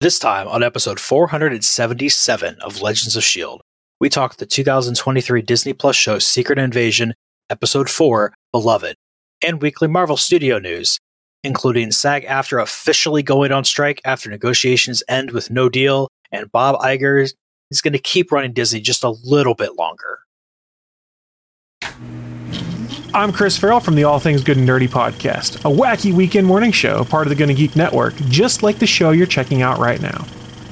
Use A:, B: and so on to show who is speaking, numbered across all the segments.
A: This time on episode 477 of Legends of S.H.I.E.L.D., we talk the 2023 Disney Plus show Secret Invasion, episode 4, Beloved, and weekly Marvel Studio news, including SAG-AFTRA officially going on strike after negotiations end with no deal, and Bob Iger is going to keep running Disney just a little bit longer.
B: I'm Chris Farrell from the All Things Good and Nerdy podcast, a wacky weekend morning show, part of the Gonna Geek Network, just like the show you're checking out right now.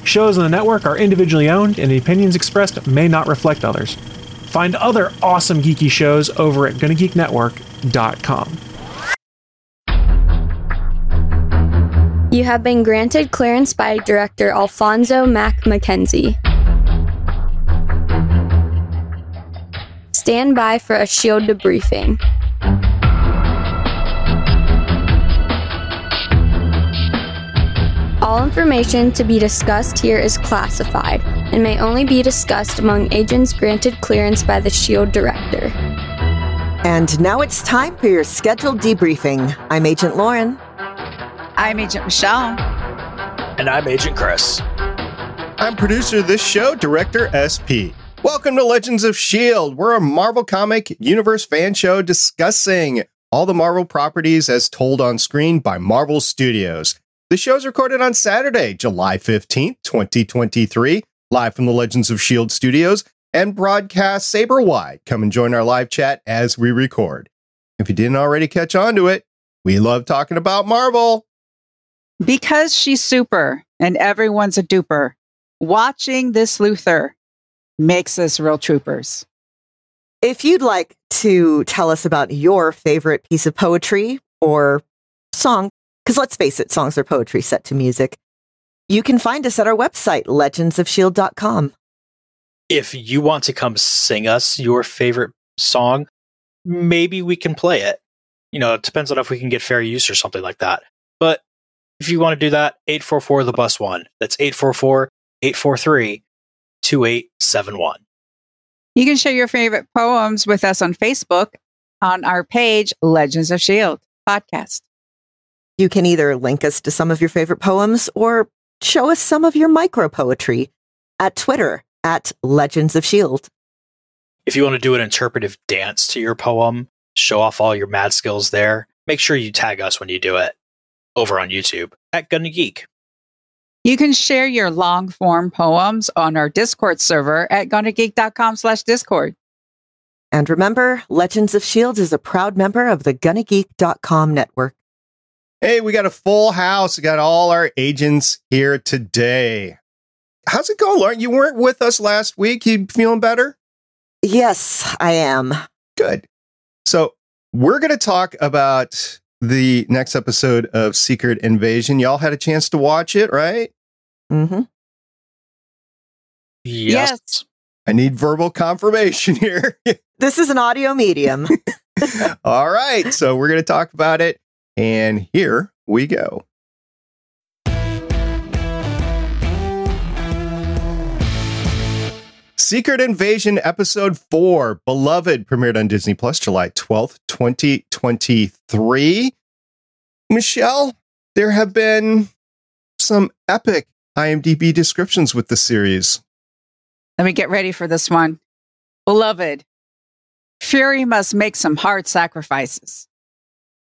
B: Shows on the network are individually owned, and the opinions expressed may not reflect others. Find other awesome geeky shows over at GonnaGeekNetwork.com.
C: You have been granted clearance by director Alphonso Mack Mackenzie. Stand by for a shield debriefing. All information to be discussed here is classified and may only be discussed among agents granted clearance by the SHIELD director.
D: And now it's time for your scheduled debriefing. I'm Agent Lauren.
E: I'm Agent Michelle.
A: And I'm Agent Chris.
F: I'm producer of this show, Director SP. Welcome to Legends of S.H.I.E.L.D. We're a Marvel Comic Universe fan show discussing all the Marvel properties as told on screen by Marvel Studios. The show is recorded on Saturday, July 15th, 2023, live from the Legends of S.H.I.E.L.D. studios and broadcast saber-wide. Come and join our live chat as we record. If you didn't already catch on to it, we love talking about Marvel.
E: Because she's super and everyone's a duper, watching this Luthor makes us real troopers.
D: If you'd like to tell us about your favorite piece of poetry or song, because let's face it, songs are poetry set to music, you can find us at our website, legendsofshield.com.
A: If you want to come sing us your favorite song, maybe we can play it. You know, it depends on if we can get fair use or something like that. But if you want to do that, 844 the bus one. That's 844 843 2871.
E: You can share your favorite poems with us on Facebook on our page, Legends of S.H.I.E.L.D. podcast.
D: You can either link us to some of your favorite poems or show us some of your micro poetry at Twitter at Legends of S.H.I.E.L.D.
A: If you want to do an interpretive dance to your poem, show off all your mad skills there, make sure you tag us when you do it over on YouTube at Gonna Geek.
E: You can share your long form poems on our Discord server at gonnageek.com slash Discord.
D: And remember, Legends of S.H.I.E.L.D. is a proud member of the GonnaGeek.com network.
F: Hey, we got a full house. We got all our agents here today. How's it going, Lauren? You weren't with us last week. You feeling better?
D: Yes, I am.
F: Good. So we're going to talk about the next episode of Secret Invasion. Y'all had a chance to watch it, right?
D: Mm-hmm.
A: Yes.
E: Yes.
F: I need verbal confirmation here.
D: This is an audio medium.
F: All right. So we're going to talk about it. And here we go. Secret Invasion Episode 4, Beloved, premiered on Disney Plus July 12th, 2023. Michelle, there have been some epic IMDb descriptions with the series.
E: Let me get ready for this one. Beloved, Fury must make some hard sacrifices.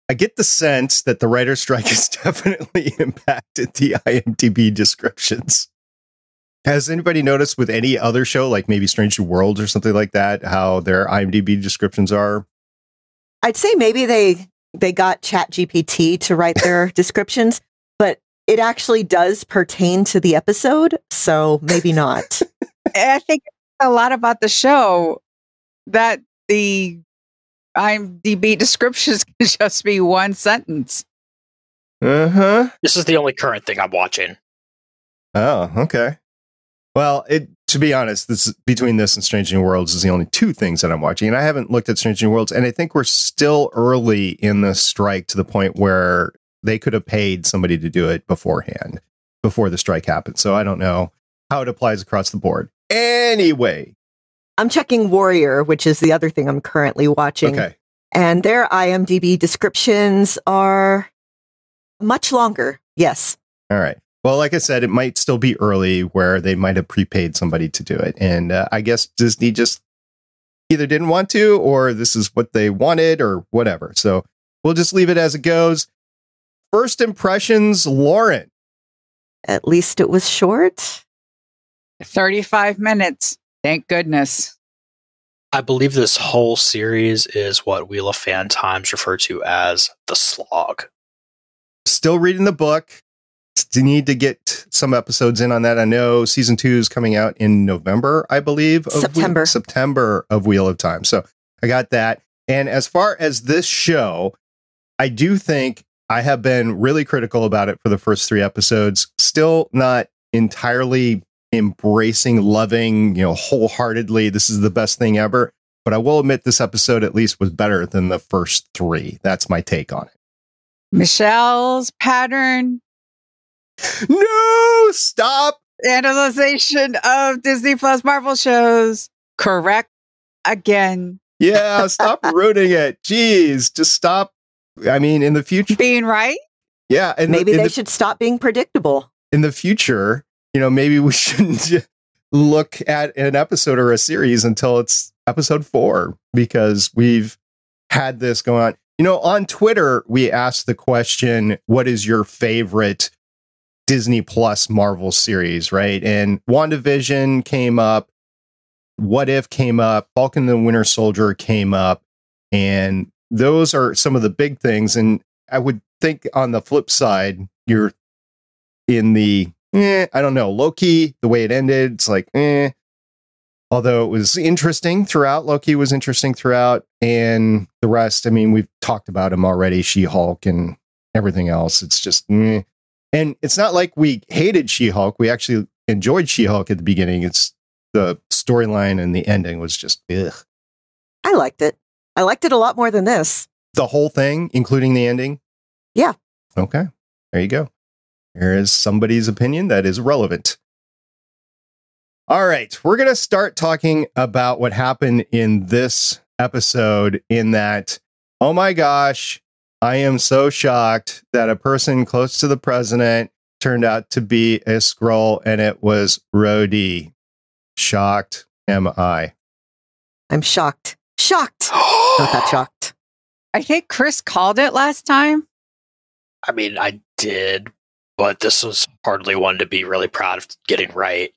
F: I get the sense that the writer's strike has definitely impacted the IMDb descriptions. Has anybody noticed with any other show, like maybe Strange New Worlds or something like that, how their IMDb descriptions are?
D: I'd say maybe they they got Chat GPT to write their descriptions, but it actually does pertain to the episode, so maybe not.
E: I think a lot about the show that the IMDb descriptions can just be one sentence.
F: Uh huh.
A: This is the only current thing I'm watching.
F: Oh, okay. Well, it to be honest, this between this and Strange New Worlds is the only two things that I'm watching, and I haven't looked at Strange New Worlds, and I think we're still early in the strike to the point where they could have paid somebody to do it beforehand, before the strike happened. So I don't know how it applies across the board. Anyway,
D: I'm checking Warrior, which is the other thing I'm currently watching.
F: okay,
D: And their IMDb descriptions are much longer. Yes.
F: all right. Well, like I said, it might still be early where they might have prepaid somebody to do it. And uh, I guess Disney just either didn't want to or this is what they wanted or whatever. So we'll just leave it as it goes. First impressions, Lauren.
D: At least it was short.
E: 35 minutes. Thank goodness.
A: I believe this whole series is what Wheel of Fan Times refer to as the slog.
F: Still reading the book. Still need to get some episodes in on that. I know season two is coming out in November, I believe. Of
D: September.
F: Wheel, September of Wheel of Time. So I got that. And as far as this show, I do think I have been really critical about it for the first three episodes. Still not entirely embracing, loving, you know, wholeheartedly. This is the best thing ever. But I will admit this episode at least was better than the first three. That's my take on it.
E: Michelle's pattern
F: No, stop.
E: analyzation of Disney Plus Marvel shows. Correct again.
F: Yeah, stop rooting it. Jeez, just stop. I mean, in the future,
E: Being right?
F: yeah, in
D: Maybe
F: the,
D: they
F: the,
D: should stop being predictable.
F: in the future, you know, maybe we shouldn't look at an episode or a series until it's episode four because we've had this going on. You know, on Twitter, we asked the question, what is your favorite Disney Plus Marvel series, right? And WandaVision came up, What If came up, Falcon the Winter Soldier came up, and those are some of the big things. And I would think on the flip side, you're in the eh, I don't know, Loki, the way it ended, it's like, eh. Although it was interesting throughout, Loki was interesting throughout, and the rest, I mean, we've talked about him already, She Hulk and everything else. It's just, eh. And it's not like we hated She Hulk. We actually enjoyed She Hulk at the beginning. It's the storyline and the ending was just, ugh.
D: I liked it. I liked it a lot more than this.
F: The whole thing, including the ending?
D: Yeah.
F: Okay. There you go. Here is somebody's opinion that is relevant. All right. We're going to start talking about what happened in this episode, in that, oh my gosh, I am so shocked that a person close to the president turned out to be a Skrull and it was Rhodey. Shocked am I.
D: I'm shocked. Shocked. Not that shocked.
E: I think Chris called it last time.
A: I mean, I did, but this was hardly one to be really proud of getting right.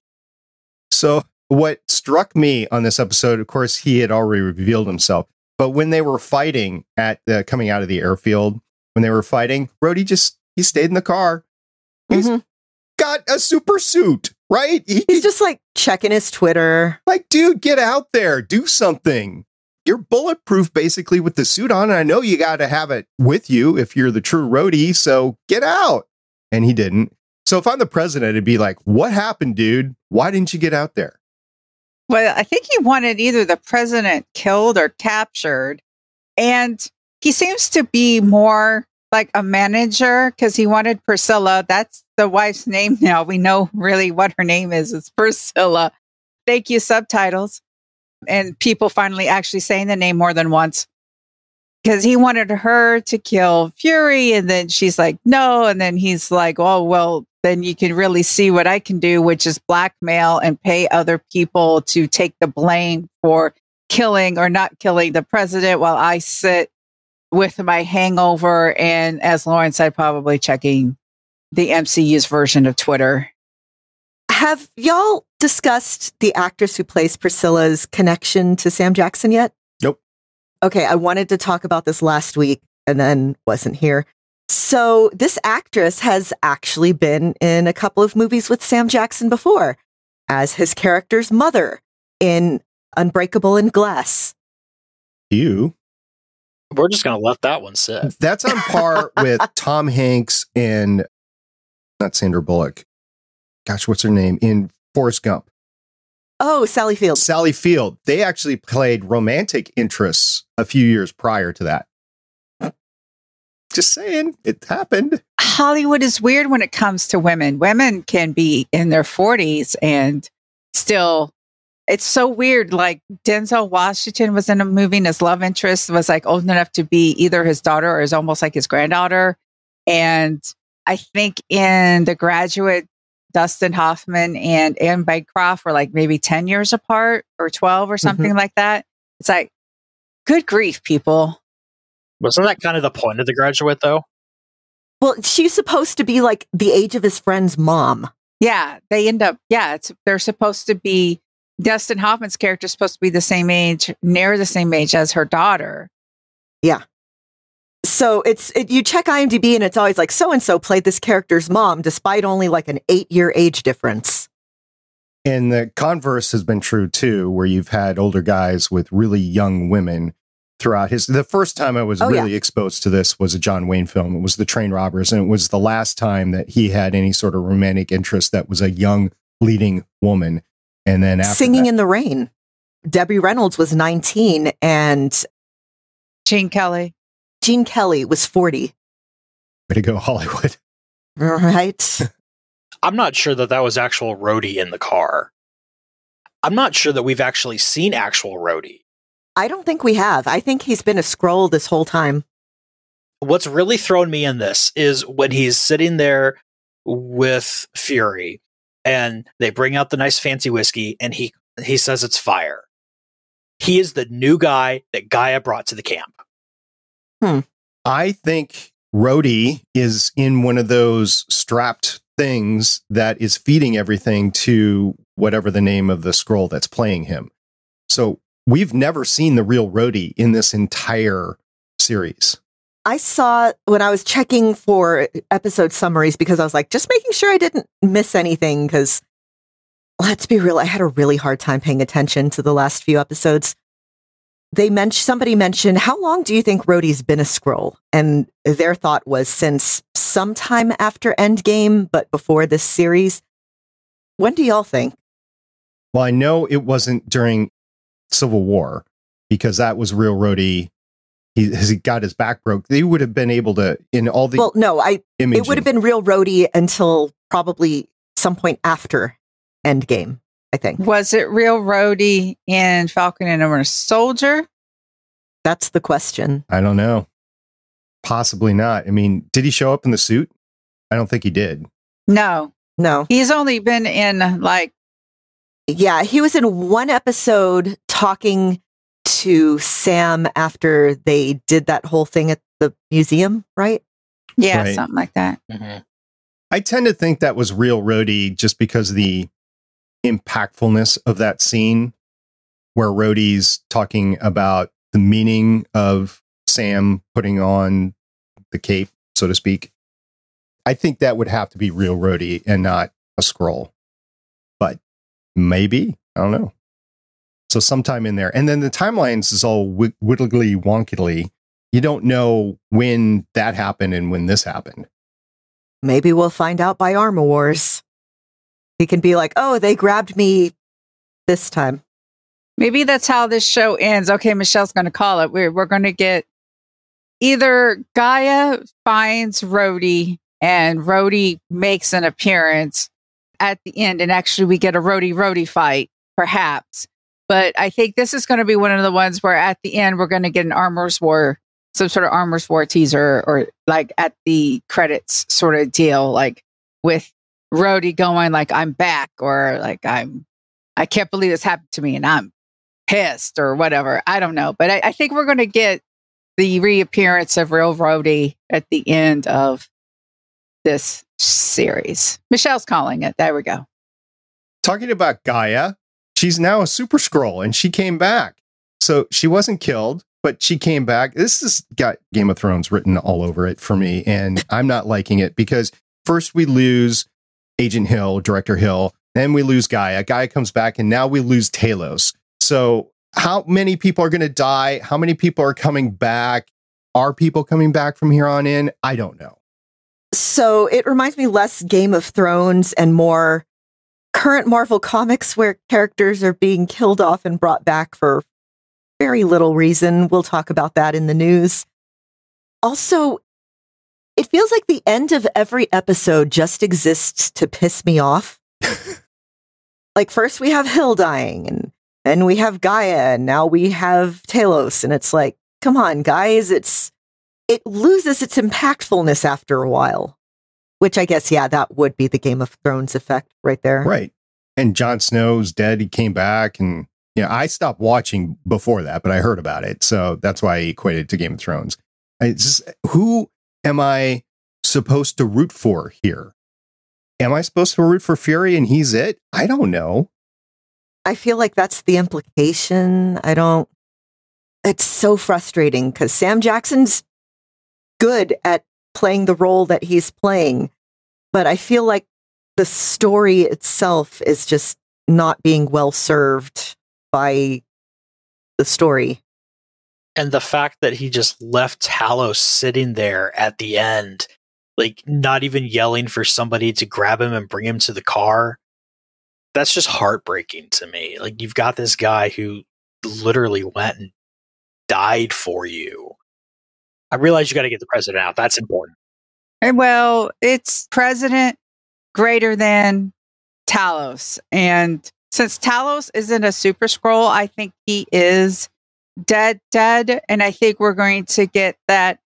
F: So, what struck me on this episode, of course, he had already revealed himself. But when they were fighting at the coming out of the airfield, when they were fighting, Rhodey just he stayed in the car. He's
D: Mhm.
F: got a super suit, right? He,
D: He's just like checking his Twitter.
F: like, dude, get out there, do something. You're bulletproof basically with the suit on, and I know you got to have it with you if you're the true Rhodey. So get out. And he didn't. So if I'm the president, it'd be like, what happened, dude? Why didn't you get out there?
E: Well, I think he wanted either the president killed or captured. And he seems to be more like a manager because he wanted Priscilla. That's the wife's name now. We know really what her name is. It's Priscilla. Thank you, subtitles. And people finally actually saying the name more than once because he wanted her to kill Fury. And then she's like, no. And then he's like, oh, well, then you can really see what I can do, which is blackmail and pay other people to take the blame for killing or not killing the president while I sit with my hangover. And as Lauren said, probably checking the MCU's version of Twitter.
D: Have y'all discussed the actress who plays Priscilla's connection to Sam Jackson yet?
F: Nope.
D: Okay, I wanted to talk about this last week and then wasn't here. So, this actress has actually been in a couple of movies with Sam Jackson before as his character's mother in Unbreakable and Glass.
F: You.
A: We're just going to let that one sit.
F: That's on par with Tom Hanks and not Sandra Bullock. Gosh, what's her name in Forrest Gump?
D: Oh, Sally Field.
F: Sally Field. They actually played romantic interests a few years prior to that. Just saying, it happened.
E: Hollywood is weird when it comes to women. Women can be in their 40s and still it's so weird. Like Denzel Washington was in a movie and his love interest was like old enough to be either his daughter or is almost like his granddaughter. And I think in The Graduate, Dustin Hoffman and Anne Bancroft were like maybe 10 years apart or 12 or mm-hmm. something like that. It's like, good grief, people.
A: Wasn't that kind of the point of the graduate, though?
D: Well, she's supposed to be like the age of his friend's mom.
E: Yeah, they end up, yeah, it's they're supposed to be Dustin Hoffman's character is supposed to be the same age, near the same age as her daughter. Yeah.
D: So it's it, you check IMDb and it's always like so and so played this character's mom, despite only like an eight year age difference.
F: And the converse has been true too, where you've had older guys with really young women throughout his. The first time I was
D: Oh, yeah.
F: really exposed to this was a John Wayne film. It was The Train Robbers, and it was the last time that he had any sort of romantic interest that was a young leading woman. And then after
D: Singing
F: that-
D: in the Rain. Debbie Reynolds was 19 and
E: Gene Kelly.
D: Gene Kelly was 40.
F: way to go, Hollywood.
D: Right?
A: I'm not sure that that was actual Rhodey in the car. I'm not sure that we've actually seen actual Rhodey.
D: I don't think we have. I think he's been a Skrull this whole time.
A: What's really thrown me in this is when he's sitting there with Fury and they bring out the nice fancy whiskey and he he says it's fire. He is the new guy that Gaia brought to the camp. Hmm.
F: I think Rhodey is in one of those strapped things that is feeding everything to whatever the name of the Skrull that's playing him. So we've never seen the real Rhodey in this entire series.
D: I saw when I was checking for episode summaries because I was like, just making sure I didn't miss anything. Because let's be real, I had a really hard time paying attention to the last few episodes. They mentioned somebody mentioned, how long do you think Rhodey's been a Skrull? And their thought was since sometime after Endgame, but before this series. When do y'all think?
F: Well, I know it wasn't during Civil War because that was real Rhodey. He, he got his back broke. They would have been able to in all the
D: well, no, I
F: imaging.
D: it would have been real Rhodey until probably some point after Endgame. I think
E: Was it real Rhodey in Falcon and the Winter Soldier?
D: that's the question.
F: I don't know. Possibly not. I mean, did he show up in the suit? I don't think he did.
E: No,
D: No,
E: he's only been in like,
D: yeah, he was in one episode talking to Sam after they did that whole thing at the museum, right?
E: yeah,
F: Right.
E: something like that. Mm-hmm.
F: I tend to think that was real Rhodey just because of the impactfulness of that scene where Rhodey's talking about the meaning of Sam putting on the cape, so to speak. I think that would have to be real Rhodey and not a Skrull. But maybe, I don't know. So sometime in there. And then the timelines is all wi- wiggly wonkily. You don't know when that happened and when this happened.
D: Maybe we'll find out by Armor Wars. He can be like, "Oh, they grabbed me this time."
E: Maybe that's how this show ends. Okay, Michelle's going to call it. We're, we're going to get either Gaia finds Rhodey and Rhodey makes an appearance at the end, and actually we get a Rhodey Rhodey fight, perhaps. But I think this is going to be one of the ones where at the end we're going to get an Armor's War, some sort of Armor's War teaser, or like at the credits sort of deal, like with Rhodey going like I'm back, or like I'm I can't believe this happened to me, and I'm pissed or whatever. I don't know. But I, I think we're going to get the reappearance of Real Rhodey at the end of this series. Michelle's calling it. There we go.
F: talking about Gaia, she's now a super Skrull and she came back. So she wasn't killed, but she came back. This has got Game of Thrones written all over it for me. And I'm not liking it because first we lose Agent Hill, Director Hill, then we lose Gaia. Gaia comes back and now we lose Talos. So how many people are going to die? How many people are coming back? Are people coming back from here on in? I don't know.
D: So it reminds me less Game of Thrones and more current Marvel comics where characters are being killed off and brought back for very little reason. We'll talk about that in the news. Also, it feels like the end of every episode just exists to piss me off. like first we have Hill dying and then we have Gaia and now we have Talos and it's like, come on guys, it's it loses its impactfulness after a while. Which I guess, yeah, that would be the Game of Thrones effect right there.
F: Right. And Jon Snow's dead. He came back and you know, I stopped watching before that, but I heard about it. So that's why I equated to Game of Thrones. Just, who am I supposed to root for here? Am I supposed to root for Fury and he's it? I don't know.
D: I feel like that's the implication. I don't. It's so frustrating because Sam Jackson's good at playing the role that he's playing, but I feel like the story itself is just not being well served by the story.
A: And the fact that he just left Talos sitting there at the end, like not even yelling for somebody to grab him and bring him to the car, that's just heartbreaking to me. Like you've got this guy who literally went and died for you. I realize you got to get the president out. That's important.
E: And well, it's president greater than Talos. And since Talos isn't a super Skrull, I think he is dead, dead. And I think we're going to get that.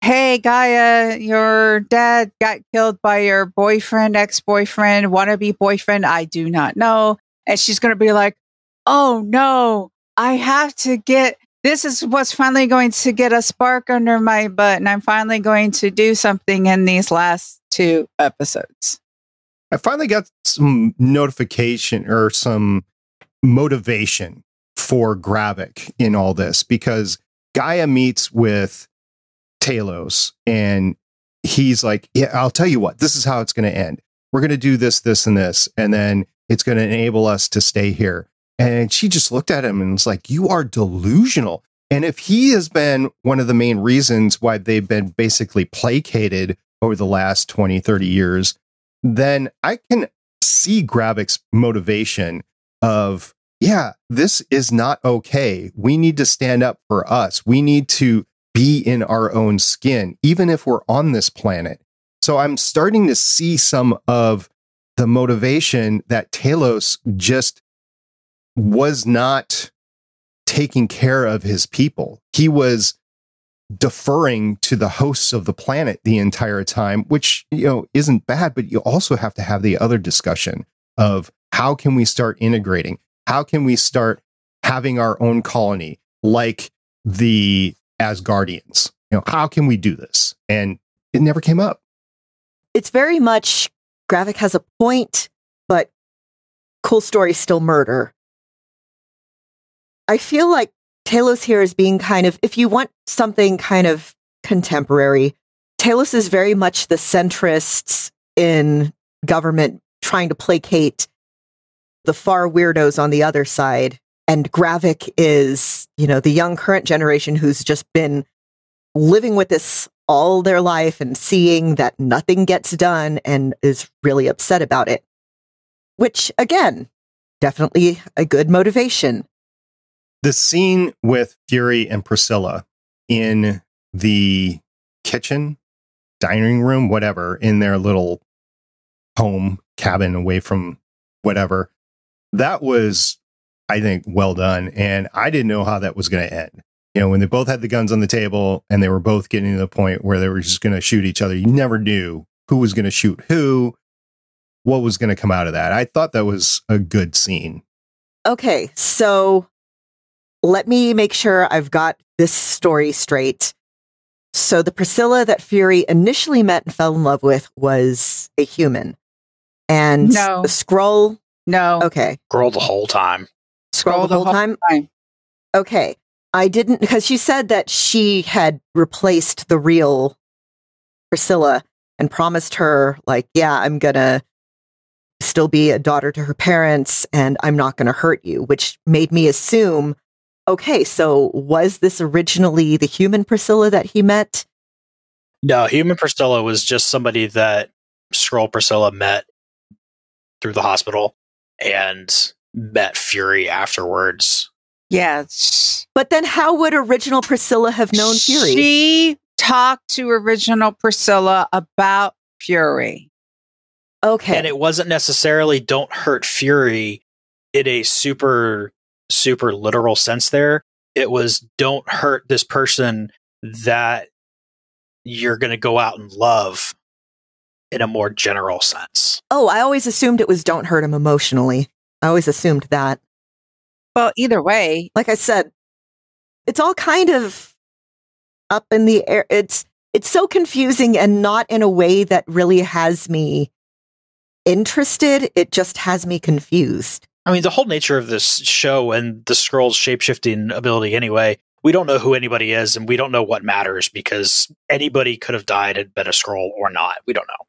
E: Hey, Gaia, your dad got killed by your boyfriend, ex boyfriend, wannabe boyfriend. I do not know. And she's going to be like, oh no, I have to get this is what's finally going to get a spark under my butt. And I'm finally going to do something in these last two episodes.
F: I finally got some notification or some motivation for Gravik in all this because Gaia meets with Talos and he's like, Yeah, I'll tell you what, this is how it's going to end. We're going to do this, this, and this. And then it's going to enable us to stay here. And she just looked at him and was like, You are delusional. And if he has been one of the main reasons why they've been basically placated over the last 20, 30 years, then I can see Gravik's motivation of, yeah, this is not okay. We need to stand up for us. We need to be in our own skin, even if we're on this planet. So I'm starting to see some of the motivation that Talos just was not taking care of his people. He was deferring to the hosts of the planet the entire time, which, you know, isn't bad, but you also have to have the other discussion of how can we start integrating? How can we start having our own colony like the Asgardians? You know, how can we do this? And it never came up.
D: It's very much Gravik has a point, but cool story still murder. I feel like Talos here is being kind of, if you want something kind of contemporary, Talos is very much the centrists in government trying to placate the far weirdos on the other side. And Gravik is, you know, the young current generation who's just been living with this all their life and seeing that nothing gets done and is really upset about it. Which, again, definitely a good motivation
F: the scene with Fury and Priscilla in the kitchen, dining room, whatever, in their little home cabin away from whatever, that was, I think, well done. And I didn't know how that was going to end. You know, when they both had the guns on the table and they were both getting to the point where they were just going to shoot each other, you never knew who was going to shoot who, what was going to come out of that. I thought that was a good scene.
D: Okay. So let me make sure I've got this story straight. So the Priscilla that Fury initially met and fell in love with was a human. And
E: no.
D: the Skrull.
E: No.
D: Okay.
A: Skrull the whole time.
D: Skrull, the, whole, whole time? time? Okay. I didn't, because she said that she had replaced the real Priscilla and promised her, like, yeah, I'm going to still be a daughter to her parents and I'm not going to hurt you, which made me assume okay, so was this originally the human Priscilla that he met?
A: No, human Priscilla was just somebody that Skrull Priscilla met through the hospital and met Fury afterwards.
E: Yes.
D: But then how would original Priscilla have known Fury?
E: She talked to original Priscilla about Fury.
D: Okay.
A: And it wasn't necessarily don't hurt Fury in a super super literal sense there. It was don't hurt this person that you're going to go out and love. in a more general sense.
D: Oh, I always assumed it was don't hurt him emotionally. I always assumed that.
E: Well, either way,
D: Like I said, it's all kind of up in the air. It's it's so confusing and not in a way that really has me interested. It just has me confused.
A: I mean, the whole nature of this show and the Skrull's shapeshifting ability, anyway, we don't know who anybody is and we don't know what matters because anybody could have died and been a Skrull or not. We don't know.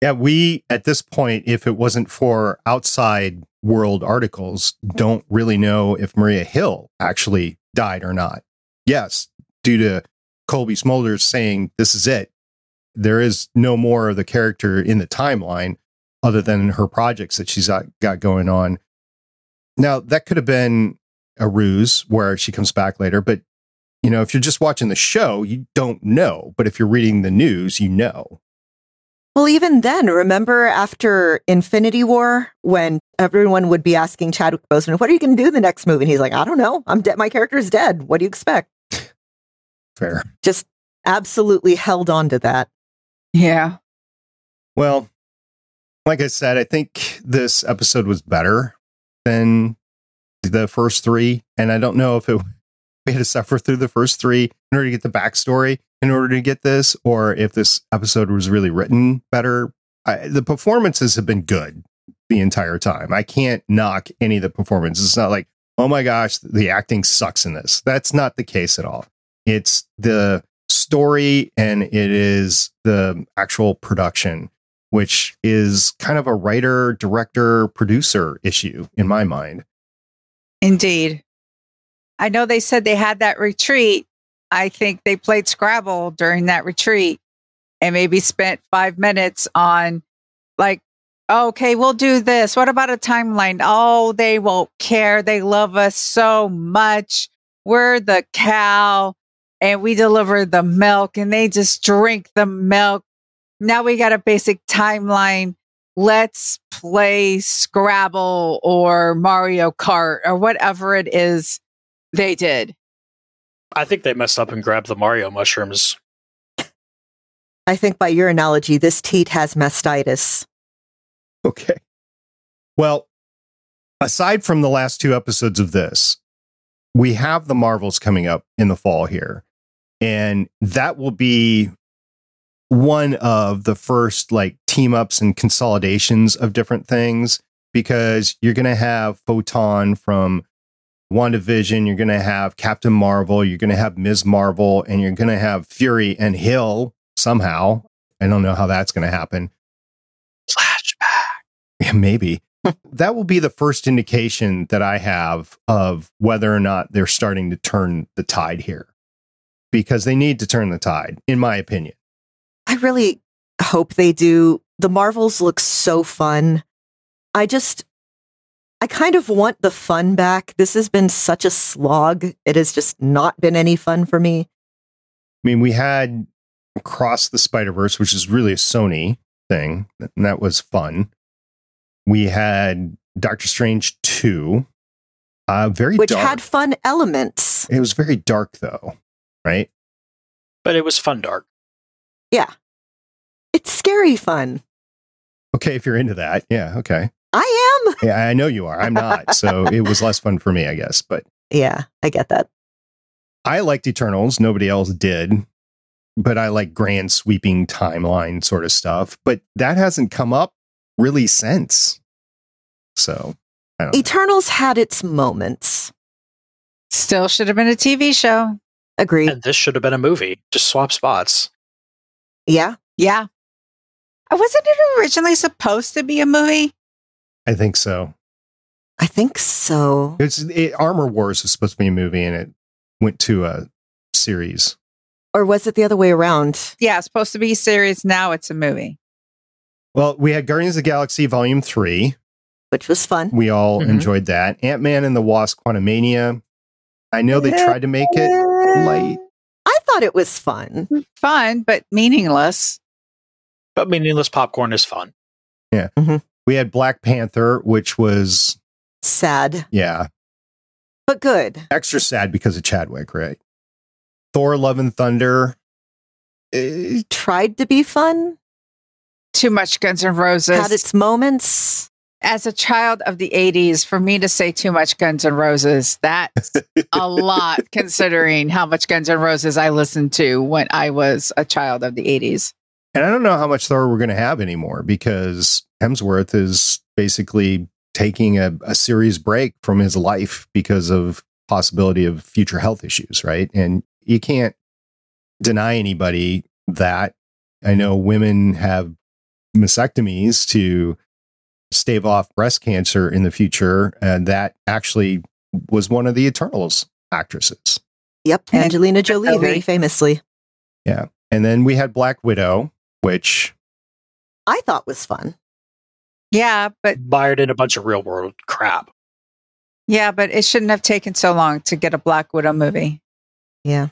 F: Yeah, we at this point, if it wasn't for outside world articles, don't really know if Maria Hill actually died or not. Yes, due to Cobie Smulders saying this is it, there is no more of the character in the timeline other than her projects that she's got, got going on. Now, that could have been a ruse where she comes back later, but you know, if you're just watching the show, you don't know. But if you're reading the news, you know.
D: Well, even then, remember after Infinity War when everyone would be asking Chadwick Boseman, "What are you going to do in the next movie?" And he's like, "I don't know. I'm dead. My character is dead. What do you expect?"
F: Fair.
D: Just absolutely held on to that.
E: yeah.
F: Well, like I said, I think this episode was better than the first three. And I don't know if it, we had to suffer through the first three in order to get the backstory in order to get this, or if this episode was really written better. I, the performances have been good the entire time. I can't knock any of the performances. It's not like, oh my gosh, the acting sucks in this. That's not the case at all. It's the story and it is the actual production which is kind of a writer, director, producer issue in my mind.
E: Indeed. I know they said they had that retreat. I think they played Scrabble during that retreat and maybe spent five minutes on, like, oh, okay, we'll do this. What about a timeline? Oh, they won't care. They love us so much. We're the cow and we deliver the milk and they just drink the milk. Now we got a basic timeline. Let's play Scrabble or Mario Kart or whatever it is they did.
A: I think they messed up and grabbed the Mario mushrooms.
D: I think by your analogy, this teat has mastitis.
F: Okay. Well, aside from the last two episodes of this, we have the Marvels coming up in the fall here. And that will be one of the first like team ups and consolidations of different things because you're going to have Photon from WandaVision, you're going to have Captain Marvel, you're going to have Ms. Marvel, and you're going to have Fury and Hill somehow. I don't know how that's going to happen.
A: Flashback.
F: Yeah, maybe. that will be the first indication that I have of whether or not they're starting to turn the tide here. Because they need to turn the tide, in my opinion.
D: I really hope they do. The Marvels look so fun. I just, I kind of want the fun back. This has been such a slog. It has just not been any fun for me.
F: I mean, we had Across the Spider Verse, which is really a Sony thing, and that was fun. We had Doctor Strange 2, uh, very
D: Which
F: dark.
D: had fun elements.
F: it was very dark, though, right?
A: But it was fun dark.
D: Yeah. It's scary fun.
F: Okay, if you're into that. Yeah, okay.
D: I am.
F: Yeah, I know you are. I'm not. So it was less fun for me, I guess. But
D: Yeah, I get that.
F: I liked Eternals. Nobody else did. But I like grand sweeping timeline sort of stuff. But that hasn't come up really since. So I don't know.
D: Eternals had its moments.
E: Still should have been a TV show.
D: Agreed.
A: And this should have been a movie. Just swap spots.
D: Yeah.
E: Yeah. Uh, Wasn't it originally supposed to be a movie?
F: I think so.
D: I think so.
F: It's it, Armor Wars was supposed to be a movie and it went to a series.
D: Or was it the other way around?
E: Yeah, it's supposed to be a series. Now it's a movie.
F: Well, we had Guardians of the Galaxy Volume 3.
D: Which was fun.
F: We all
A: Mhm.
F: enjoyed that. Ant Man and the Wasp Quantumania. I know they tried to make it light.
D: I thought it was fun.
E: Fun, but meaningless.
A: But meaningless popcorn is fun. Yeah.
F: We had Black Panther, which was,
D: Sad,
F: yeah,
D: but good.
F: extra sad because of Chadwick, right? Thor Love and Thunder. eh,
D: Tried to be fun.
E: too much Guns N' Roses.
D: Had its moments.
E: As a child of the 80s, for me to say too much Guns N' Roses, that's a lot considering how much Guns N' Roses I listened to when I was a child of the 80s.
F: And I don't know how much Thor we're going to have anymore because Hemsworth is basically taking a, a serious break from his life because of possibility of future health issues, right? And you can't deny anybody that. I know women have mastectomies to stave off breast cancer in the future, and that actually was one of the Eternals actresses.
D: Yep,
E: And-
D: Angelina Jolie, very famously.
F: Yeah. And then we had Black Widow, which
D: I thought was fun.
E: Yeah, but
A: Mired in a bunch of real world crap.
E: yeah, but it shouldn't have taken so long to get a Black Widow movie.
D: Yeah.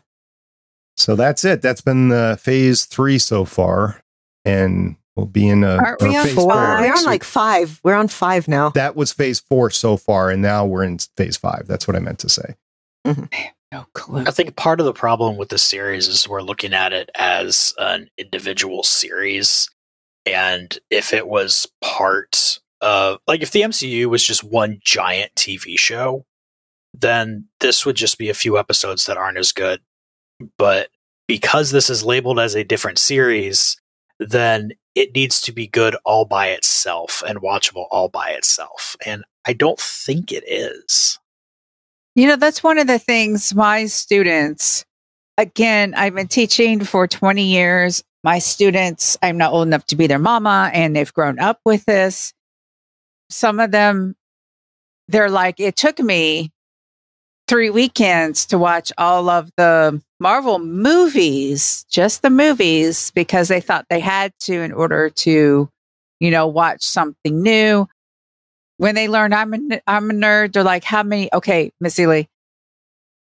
F: So that's it. That's been the phase three so far, and we'll be in a
E: Aren't we
F: or
E: on
F: phase
E: four?
D: Uh, we're on like five. We're on five now.
F: that was phase four so far, and now we're in phase five. That's what I meant to say.
E: No clue.
A: I think part of the problem with this series is we're looking at it as an individual series. And if it was part of, like, if the MCU was just one giant TV show, then this would just be a few episodes that aren't as good. But because this is labeled as a different series, then it needs to be good all by itself and watchable all by itself. And I don't think it is.
E: You know, that's one of the things my students, again, I've been teaching for 20 years. My students, I'm not old enough to be their mama and they've grown up with this. Some of them, they're like, it took me three weekends to watch all of the Marvel movies, just the movies, because they thought they had to in order to, you know, watch something new when they learn I'm a, I'm a nerd, they're like, how many? Okay, Missy Lee,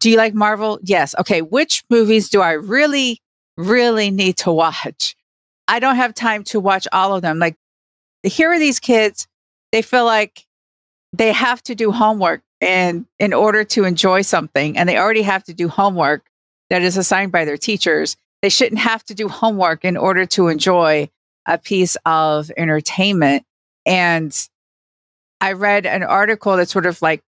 E: do you like Marvel? Yes. Okay. Which movies do I really, really need to watch? I don't have time to watch all of them. Like, here are these kids. They feel like they have to do homework and in order to enjoy something, and they already have to do homework that is assigned by their teachers. They shouldn't have to do homework in order to enjoy a piece of entertainment. And I read an article that sort of like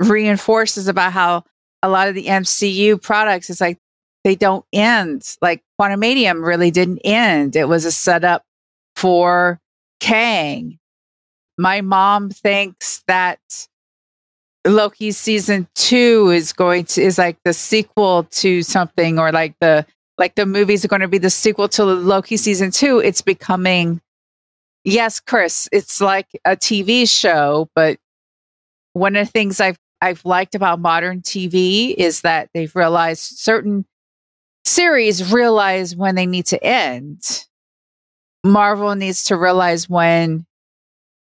E: reinforces about how a lot of the MCU products is like they don't end. Like Quantumanium really didn't end. It was a setup for Kang. My mom thinks that Loki season two is going to is like the sequel to something or like the like the movies are going to be the sequel to Loki season two. It's becoming yes, Chris, it's like a TV show, but one of the things I've I've liked about modern TV is that they've realized certain series realize when they need to end. Marvel needs to realize when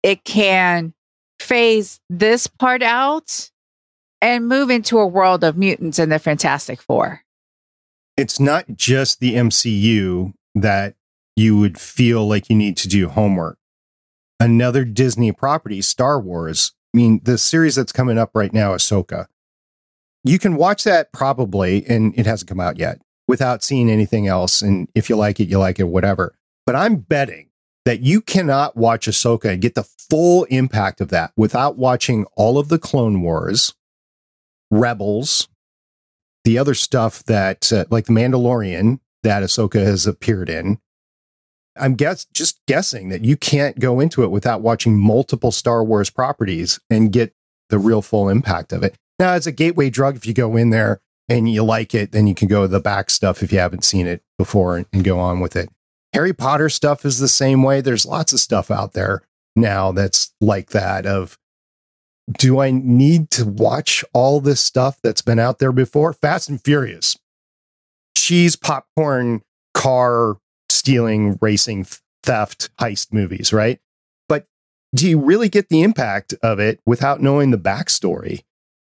E: it can phase this part out and move into a world of mutants and the Fantastic Four.
F: It's not just the MCU that you would feel like you need to do homework. Another Disney property, Star Wars. I mean, the series that's coming up right now, Ahsoka. You can watch that probably, and it hasn't come out yet, without seeing anything else. And if you like it, you like it, whatever. But I'm betting that you cannot watch Ahsoka and get the full impact of that without watching all of the Clone Wars, Rebels, the other stuff that, uh, like the Mandalorian that Ahsoka has appeared in. I'm guess just guessing that you can't go into it without watching multiple Star Wars properties and get the real full impact of it. Now, it's a gateway drug. If you go in there and you like it, then you can go to the back stuff if you haven't seen it before and, and go on with it. Harry Potter stuff is the same way. There's lots of stuff out there now that's like that of do I need to watch all this stuff that's been out there before? Fast and Furious. Cheese, popcorn, car stealing, racing, theft, heist movies, right? But do you really get the impact of it without knowing the backstory?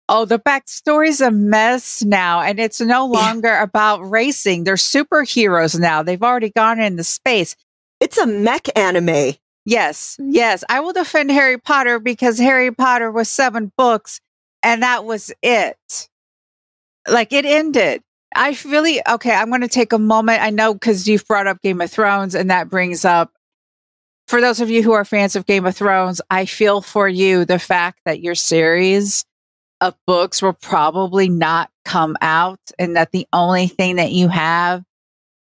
E: Oh, the backstory's a mess now, and it's no longer about racing. They're superheroes now. They've already gone into space.
D: It's a mech anime.
E: Yes, yes. I will defend Harry Potter because Harry Potter was seven books and that was it. Like it ended. I really, okay, I'm going to take a moment. I know because you've brought up Game of Thrones and that brings up for those of you who are fans of Game of Thrones, I feel for you the fact that your series of books will probably not come out and that the only thing that you have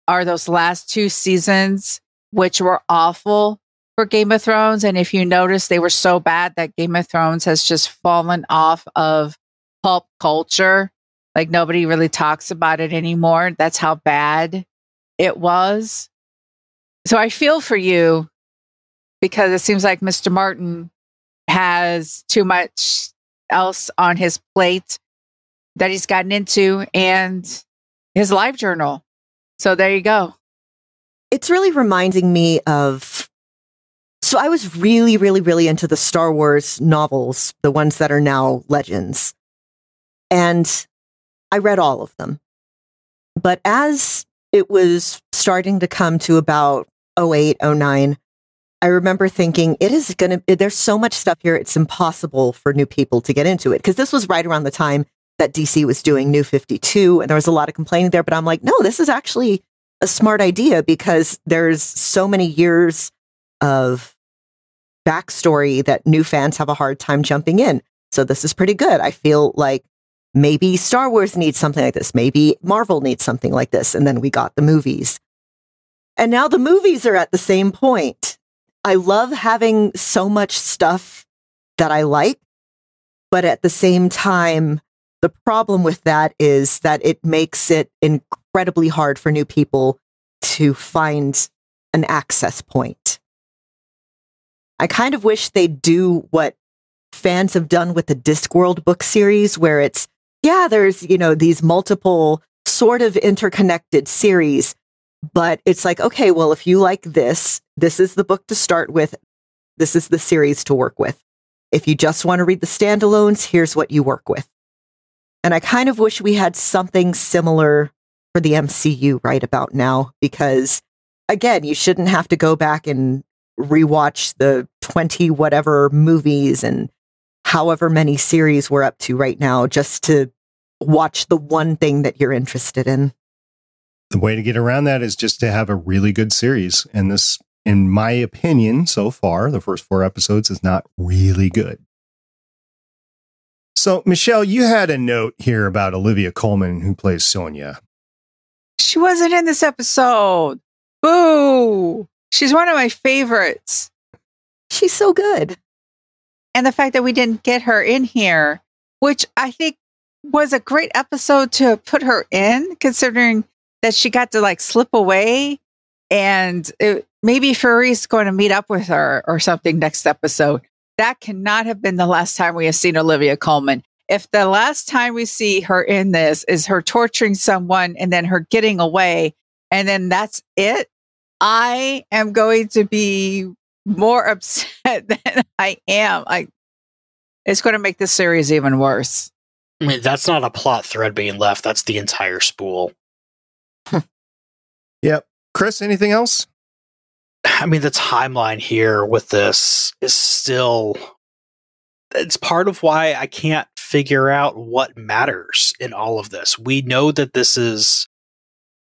E: are those last two seasons, which were awful for Game of Thrones. And if you notice, they were so bad that Game of Thrones has just fallen off of pulp culture. Like nobody really talks about it anymore. That's how bad it was. So I feel for you because it seems like Mr. Martin has too much else on his plate that he's gotten into and his live journal. So there you go.
D: It's really reminding me of. So I was really, really, really into the Star Wars novels, the ones that are now legends. And I read all of them. But as it was starting to come to about 08, 09, I remember thinking it is going to, there's so much stuff here. It's impossible for new people to get into it. Cause this was right around the time that DC was doing New 52 and there was a lot of complaining there. But I'm like, no, this is actually a smart idea because there's so many years of backstory that new fans have a hard time jumping in. So this is pretty good. I feel like maybe Star Wars needs something like this. Maybe Marvel needs something like this. And then we got the movies. And now the movies are at the same point. I love having so much stuff that I like, but at the same time, the problem with that is that it makes it incredibly hard for new people to find an access point. I kind of wish they'd do what fans have done with the Discworld book series, where it's, yeah, there's, you know, these multiple sort of interconnected series, but it's like, okay, well, if you like this, this is the book to start with. This is the series to work with. If you just want to read the standalones, here's what you work with. And I kind of wish we had something similar for the MCU right about now, because again, you shouldn't have to go back and rewatch the 20 whatever movies and however many series we're up to right now just to watch the one thing that you're interested in
F: the way to get around that is just to have a really good series. And this, in my opinion, so far, the first four episodes is not really good. So, Michelle, you had a note here about Olivia Colman, who plays Sonya.
E: She wasn't in this episode. Boo! She's one of my favorites.
D: She's so good.
E: And the fact that we didn't get her in here, which I think was a great episode to put her in, considering that she got to like slip away and it, maybe Fury's going to meet up with her or something next episode. That cannot have been the last time we have seen Olivia Colman. If the last time we see her in this is her torturing someone and then her getting away, and then that's it, I am going to be more upset than I am. I, it's going to make this series even worse.
A: I mean, that's not a plot thread being left. That's the entire spool.
F: Yep. Chris, anything else?
A: I mean, the timeline here with this is still. It's part of why I can't figure out what matters in all of this. We know that this is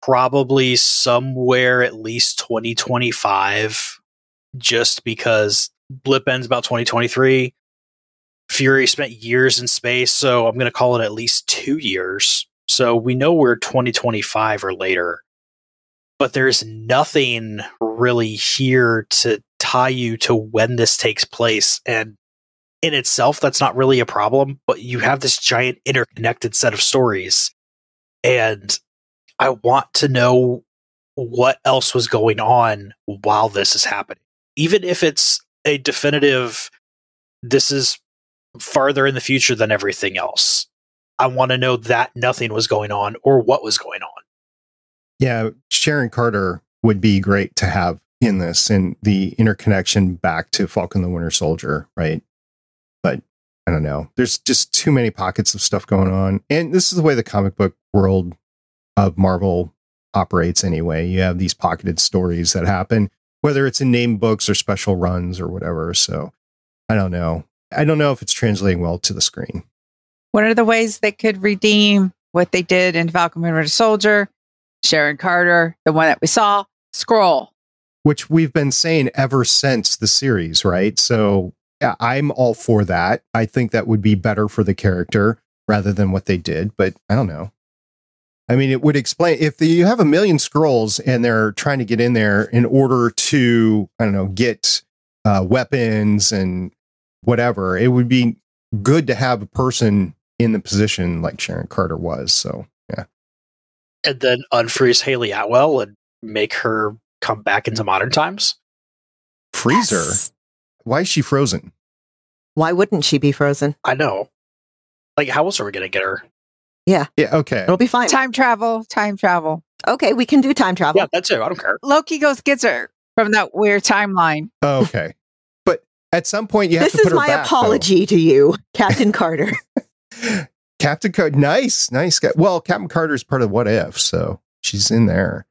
A: probably somewhere at least 2025, just because Blip ends about 2023. Fury spent years in space, so I'm going to call it at least two years. So we know we're 2025 or later but there's nothing really here to tie you to when this takes place. And in itself, that's not really a problem, but you have this giant interconnected set of stories. And I want to know what else was going on while this is happening. Even if it's a definitive, this is farther in the future than everything else. I want to know that nothing was going on or what was going on.
F: Yeah, Sharon Carter would be great to have in this and the interconnection back to Falcon the Winter Soldier, right? But I don't know. There's just too many pockets of stuff going on. And this is the way the comic book world of Marvel operates anyway. You have these pocketed stories that happen, whether it's in name books or special runs or whatever. So I don't know. I don't know if it's translating well to the screen.
E: What are the ways they could redeem what they did in Falcon Winter Soldier Sharon Carter, the one that we saw, Skrull.
F: which we've been saying ever since the series, right? So yeah, I'm all for that. I think that would be better for the character rather than what they did, but I don't know. I mean, it would explain if you have a million Skrulls and they're trying to get in there in order to, I don't know, get uh, weapons and whatever. It would be good to have a person in the position like Sharon Carter was. So, yeah.
A: And then unfreeze Hayley Atwell and make her come back into modern times.
F: Freezer?
D: Yes.
F: Why is she frozen?
D: Why wouldn't she be frozen?
A: I know. Like, how else are we going to get her?
F: Yeah, Yeah. okay.
D: It'll be fine.
E: Time travel, time travel.
D: Okay, we can do time travel.
A: Yeah, that's it. I don't care.
E: Loki goes gets her from that weird timeline.
F: Oh, okay. but at some point, you have
D: this
F: to put
D: is
F: her
D: my
F: back, though.
D: apology to you, Captain Carter.
F: Captain Carter, nice, nice guy. Well, Captain Carter is part of What If, so she's in there.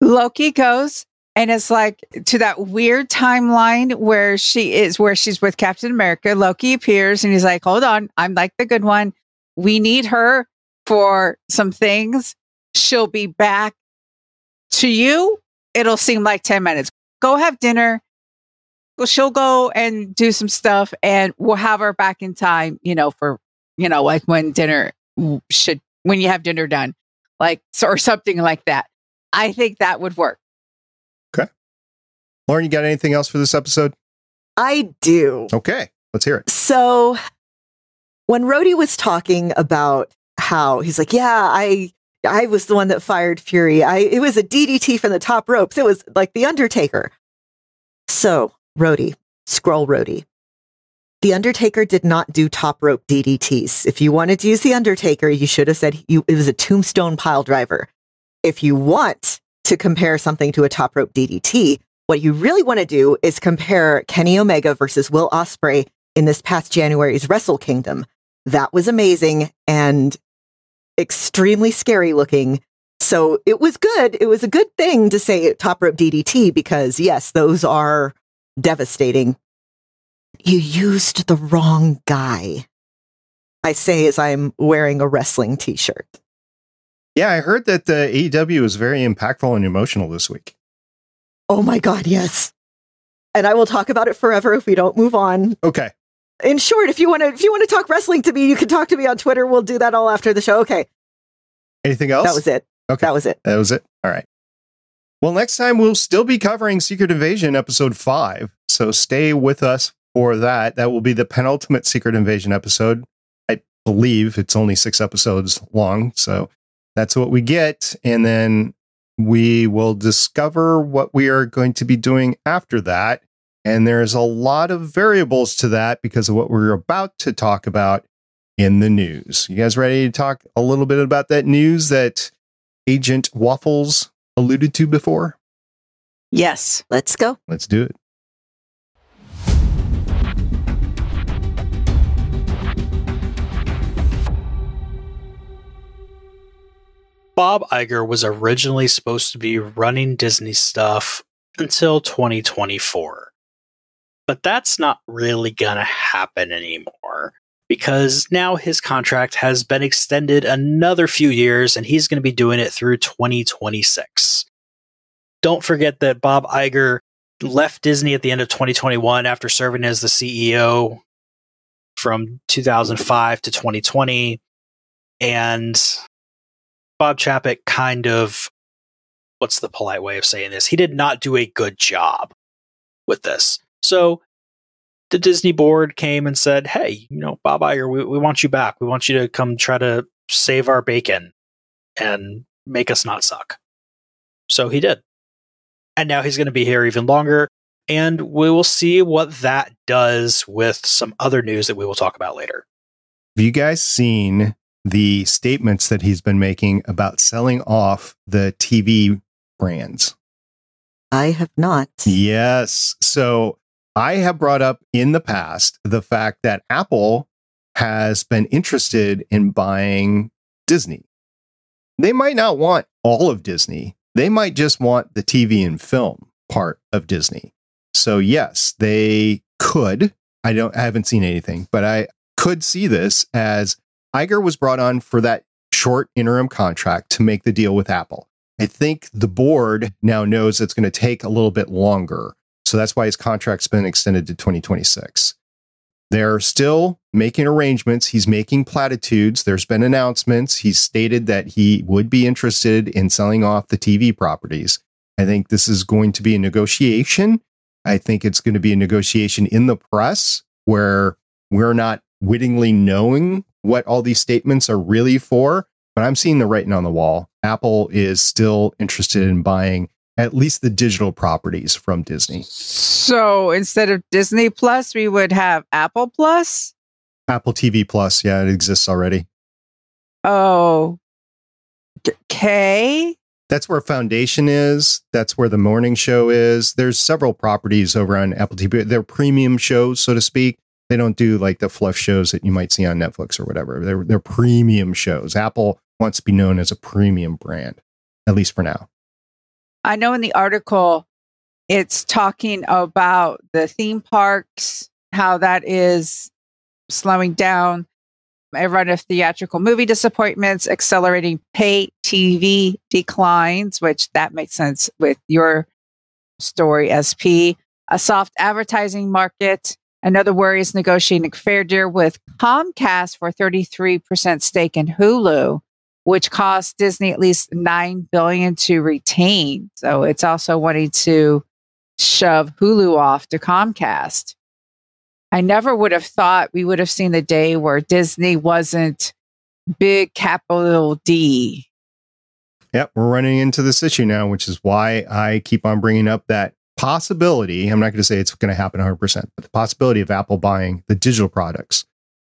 E: Loki goes and it's like to that weird timeline where she is, where she's with Captain America. Loki appears and he's like, hold on, I'm like the good one. We need her for some things. She'll be back to you. It'll seem like 10 minutes. Go have dinner. She'll go and do some stuff and we'll have her back in time, you know, for, you know, like when dinner should, when you have dinner done, like, so, or something like that. I think that would work. Okay.
F: Lauren, you got anything else for this episode?
D: I do.
F: Okay, let's hear it.
D: So when Rhodey was talking about how he's like, yeah, I I was the one that fired Fury. I it was a DDT from the top ropes. It was like the Undertaker. So Rhodey, Skrull Rhodey. The Undertaker did not do top rope DDTs. If you wanted to use the Undertaker, you should have said you, it was a tombstone pile driver. If you want to compare something to a top rope DDT, what you really want to do is compare Kenny Omega versus Will Ospreay in this past January's Wrestle Kingdom. That was amazing and extremely scary looking. So it was good. It was a good thing to say top rope DDT because yes, those are devastating. You used the wrong guy. I say as I'm wearing a wrestling t-shirt.
F: Yeah, I heard that the AEW was very impactful and emotional this week.
D: Oh my God, yes. And I will talk about it forever if we don't move on.
F: Okay.
D: In short, if you want to, if you want to talk wrestling to me, you can talk to me on Twitter. We'll do that all after the show. Okay,
F: Anything else?
D: that was it.
F: Okay.
D: That was it.
F: That was it. All right. Well, next time we'll still be covering Secret Invasion episode five. So stay with us for that. That will be the penultimate Secret Invasion episode. I believe it's only six episodes long. So that's what we get. And then we will discover what we are going to be doing after that. And there's a lot of variables to that because of what we're about to talk about in the news. You guys ready to talk a little bit about that news that Agent Waffles alluded to before?
E: Yes.
D: Let's go.
F: Let's do it.
A: Bob Iger was originally supposed to be running Disney stuff until 2024. But that's not really going to happen anymore because now his contract has been extended another few years and he's going to be doing it through 2026. Don't forget that Bob Iger left Disney at the end of 2021 after serving as the CEO from 2005 to 2020. And Bob Chapek kind of, what's the polite way of saying this? He did not do a good job with this. So the Disney board came and said, Hey, you know, Bob Iger, we, we want you back. We want you to come try to save our bacon and make us not suck. So he did. And now he's going to be here even longer. And we will see what that does with some other news that we will talk about later.
F: Have you guys seen the statements that he's been making about selling off the TV brands?
D: I have not.
F: Yes. So I have brought up in the past the fact that Apple has been interested in buying Disney. They might not want all of Disney. They might just want the TV and film part of Disney. So yes, they could. I don't I haven't seen anything, but I could see this as Iger was brought on for that short interim contract to make the deal with Apple. I think the board now knows it's going to take a little bit longer. So that's why his contract's been extended to 2026. They're still making arrangements. He's making platitudes. There's been announcements. He's stated that he would be interested in selling off the TV properties. I think this is going to be a negotiation. I think it's going to be a negotiation in the press where we're not wittingly knowing what all these statements are really for, but I'm seeing the writing on the wall. Apple is still interested in buying at least the digital properties from Disney.
E: So instead of Disney Plus, we would have Apple Plus?
F: Apple TV Plus, yeah, it exists already.
E: Oh, okay.
F: That's where Foundation is. That's where the morning show is. There's several properties over on Apple TV. They're premium shows, so to speak. They don't do like the fluff shows that you might see on Netflix or whatever. They're they're premium shows. Apple wants to be known as a premium brand, at least for now.
E: I know in the article it's talking about the theme parks, how that is slowing down everyone of theatrical movie disappointments, accelerating pay TV declines, which that makes sense with your story, SP, a soft advertising market. Another worry is negotiating a fair deal with Comcast for 33% stake in Hulu which costs Disney at least nine billion to retain. So it's also wanting to shove Hulu off to Comcast. I never would have thought we would have seen the day where Disney wasn't big capital D.
F: Yep, we're running into this issue now, which is why I keep on bringing up that possibility. I'm not going to say it's going to happen 100%, but the possibility of Apple buying the digital products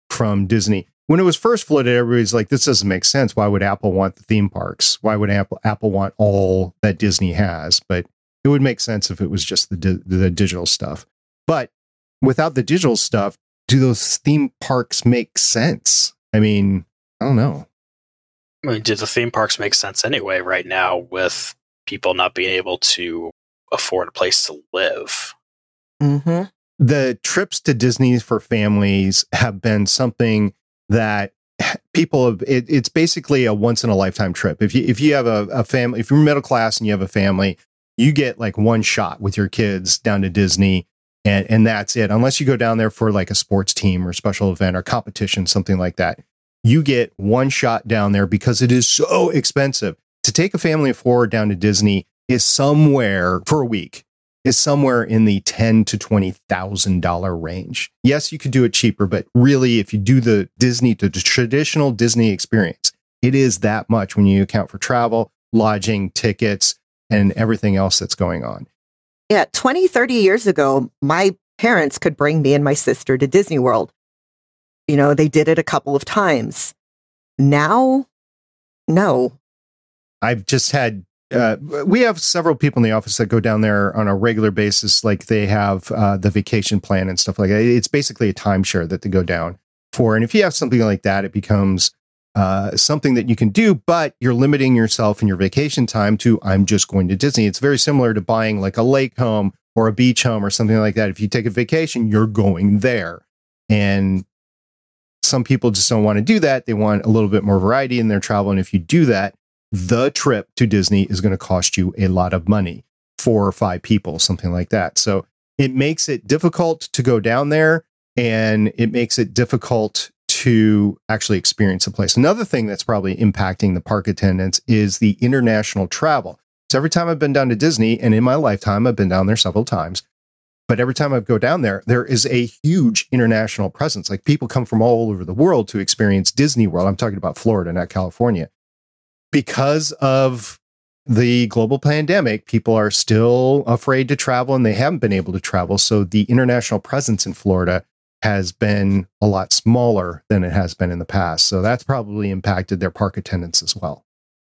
F: from Disney when it was first floated, everybody's like, this doesn't make sense. Why would Apple want the theme parks? Why would Apple, Apple want all that Disney has? But it would make sense if it was just the, di- the digital stuff. But without the digital stuff, do those theme parks make sense? I mean, I don't know.
A: I mean, do the theme parks make sense anyway right now with people not being able to afford a place to live?
D: Mm-hmm.
F: The trips to Disney for families have been something that people have, it, it's basically a once in a lifetime trip. If you if you have a, a family, if you're middle class and you have a family, you get like one shot with your kids down to Disney and and that's it. Unless you go down there for like a sports team or special event or competition, something like that. You get one shot down there because it is so expensive. To take a family of four down to Disney is somewhere for a week is somewhere in the ten to twenty thousand dollar range. Yes, you could do it cheaper, but really, if you do the Disney, the traditional Disney experience, it is that much when you account for travel, lodging, tickets, and everything else that's going on.
D: Yeah, 20, 30 years ago, my parents could bring me and my sister to Disney World. You know, they did it a couple of times. Now, no.
F: I've just had uh, we have several people in the office that go down there on a regular basis. Like they have uh, the vacation plan and stuff like that. It's basically a timeshare that they go down for. And if you have something like that, it becomes uh, something that you can do, but you're limiting yourself in your vacation time to I'm just going to Disney. It's very similar to buying like a lake home or a beach home or something like that. If you take a vacation, you're going there. And some people just don't want to do that. They want a little bit more variety in their travel. And if you do that, the trip to Disney is going to cost you a lot of money, four or five people, something like that. So it makes it difficult to go down there and it makes it difficult to actually experience a place. Another thing that's probably impacting the park attendance is the international travel. So every time I've been down to Disney, and in my lifetime, I've been down there several times, but every time I go down there, there is a huge international presence. Like people come from all over the world to experience Disney World. I'm talking about Florida, not California because of the global pandemic, people are still afraid to travel and they haven't been able to travel. So the international presence in Florida has been a lot smaller than it has been in the past. So that's probably impacted their park attendance as well.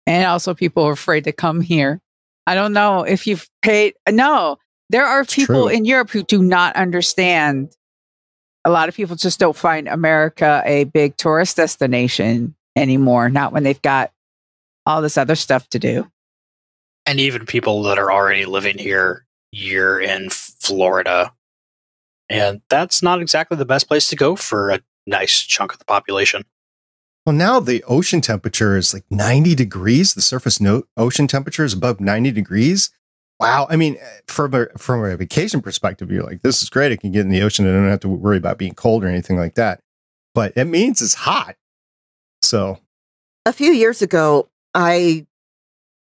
E: And also, people are afraid to come here. I don't know if you've paid. No, there are people in Europe who do not understand. A lot of people just don't find America a big tourist destination anymore, not when they've got all this other stuff to do.
A: And even people that are already living here, you're in Florida. And that's not exactly the best place to go for a nice chunk of the population.
F: Well, now the ocean temperature is like 90 degrees. The surface no- ocean temperature is above 90 degrees. Wow. I mean, from a, from a vacation perspective, you're like, this is great. I can get in the ocean and I don't have to worry about being cold or anything like that. But it means it's hot. So
D: A few years ago, I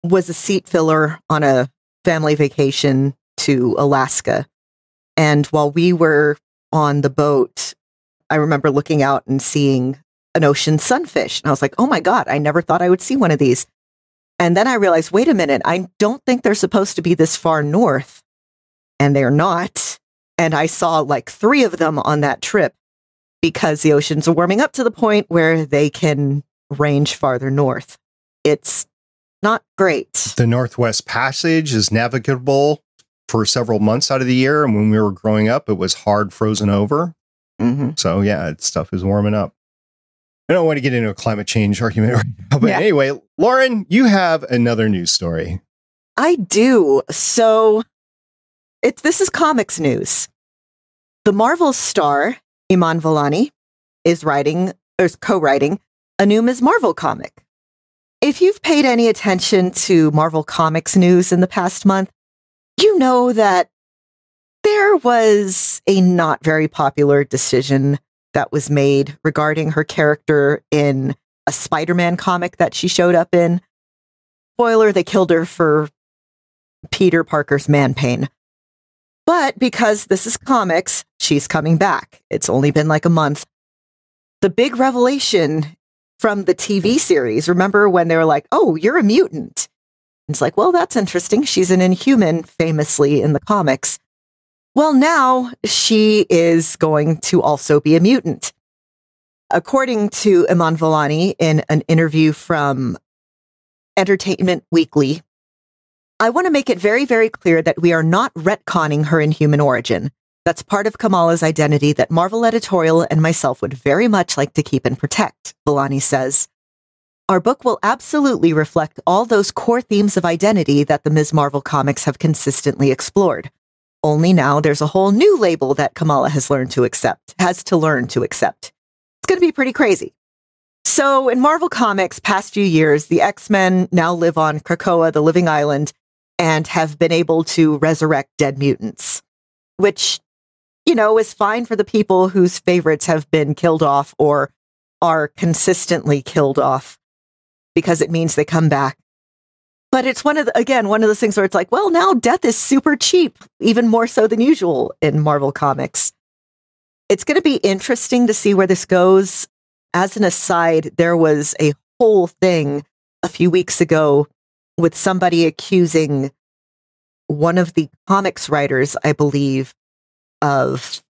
D: was a seat filler on a family vacation to Alaska. And while we were on the boat, I remember looking out and seeing an ocean sunfish. And I was like, oh my God, I never thought I would see one of these. And then I realized, wait a minute, I don't think they're supposed to be this far north. And they're not. And I saw like three of them on that trip because the oceans are warming up to the point where they can range farther north. It's not great.
F: the Northwest Passage is navigable for several months out of the year. And when we were growing up, it was hard frozen over.
D: hmm
F: So yeah, stuff is warming up. I don't want to get into a climate change argument right now, but
E: Yeah.
F: anyway, Lauren, you have another news story.
D: I do. So it's this is comics news. The Marvel star Iman Vellani is writing or is co-writing a new Ms. Marvel comic. If you've paid any attention to Marvel Comics news in the past month, you know that there was a not very popular decision that was made regarding her character in a Spider-Man comic that she showed up in. Spoiler, they killed her for Peter Parker's man pain. But because this is comics, she's coming back. It's only been like a month. The big revelation from the TV series, remember when they were like, oh, you're a mutant? It's like, well, that's interesting. She's an inhuman, famously in the comics. Well, now she is going to also be a mutant. According to Iman Vellani in an interview from Entertainment Weekly, I want to make it very, very clear that we are not retconning her inhuman origin. That's part of Kamala's identity that Marvel Editorial and myself would very much like to keep and protect, Vellani says. Our book will absolutely reflect all those core themes of identity that the Ms. Marvel comics have consistently explored. Only now there's a whole new label that Kamala has learned to accept, has to learn to accept. It's going to be pretty crazy. So in Marvel Comics, past few years, the X-Men now live on Krakoa, the living island, and have been able to resurrect dead mutants, which, you know, is fine for the people whose favorites have been killed off or are consistently killed off because it means they come back. But it's one of the, again, one of those things where it's like, well, now death is super cheap, even more so than usual in Marvel Comics. It's going to be interesting to see where this goes. As an aside, there was a whole thing a few weeks ago with somebody accusing one of the comics writers, I believe, of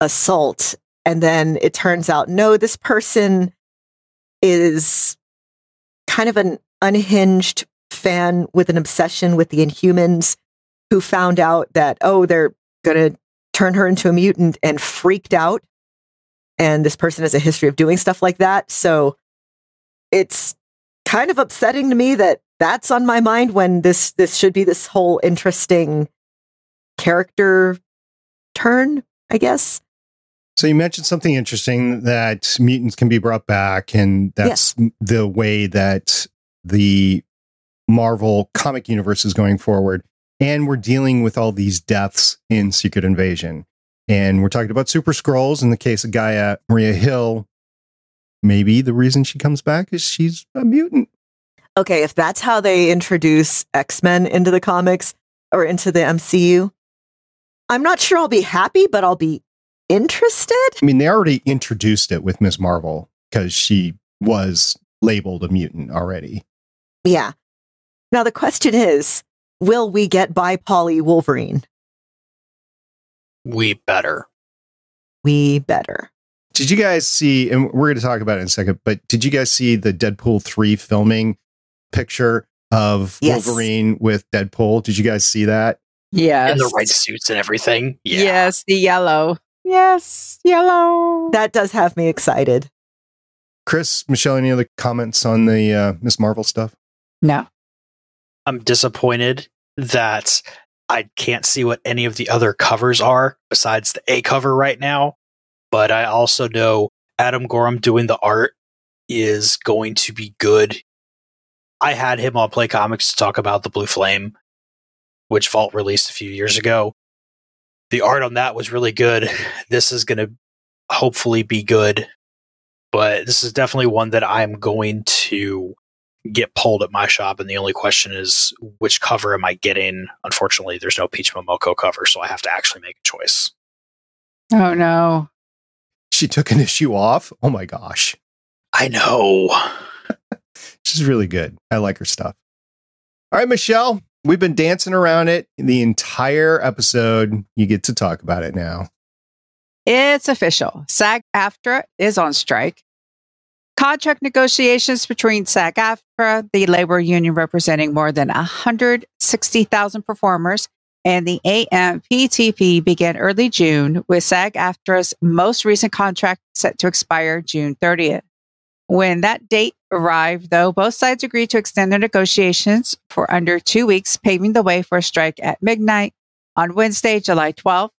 D: assault. And then it turns out, no, this person is kind of an unhinged fan with an obsession with the Inhumans who found out that, oh, they're going to turn her into a mutant and freaked out. And this person has a history of doing stuff like that. So it's kind of upsetting to me that that's on my mind when this this should be this whole interesting character turn, I guess.
F: So you mentioned something interesting that mutants can be brought back, and that's the way that the Marvel comic universe is going forward. And we're dealing with all these deaths in Secret Invasion. And we're talking about Super Skrulls in the case of Gaia Maria Hill. Maybe the reason she comes back is she's a mutant.
D: Okay, if that's how they introduce X-Men into the comics or into the MCU, I'm not sure I'll be happy, but I'll be interested.
F: I mean, they already introduced it with Miss Marvel because she was labeled a mutant already.
D: Yeah. Now the question is, will we get by Polly Wolverine?
A: We better.
D: We better.
F: Did you guys see, and we're going to talk about it in a second, but did you guys see the Deadpool 3 filming picture of
D: Yes.
F: Wolverine with Deadpool? Did you guys see that?
E: Yes.
A: And the right suits and everything. Yeah.
E: Yes, the yellow. Yes, yellow.
D: That does have me excited.
F: Chris, Michelle, any other comments on the uh, Miss Marvel stuff?
E: no.
A: I'm disappointed that I can't see what any of the other covers are besides the A cover right now. But I also know Adam Gorham doing the art. is going to be good. I had him on Play Comics to talk about the Blue Flame, which Vault released a few years ago. The art on that was really good. This is going to hopefully be good, but this is definitely one that I'm going to get pulled at my shop. And the only question is, which cover am I getting? Unfortunately, there's no Peach Momoko cover, so I have to actually make a choice.
E: Oh no.
F: She took an issue off. Oh my gosh.
A: I know.
F: She's really good. I like her stuff. All right, Michelle, we've been dancing around it the entire episode. You get to talk about it now.
E: It's official. SAG AFTRA is on strike. Contract negotiations between SAG-AFTRA, the labor union representing more than 160,000 performers, and the AMPTP began early June, with SAG-AFTRA's most recent contract set to expire June 30th. When that date arrived, though, both sides agreed to extend their negotiations for under two weeks, paving the way for a strike at midnight on Wednesday, July 12th.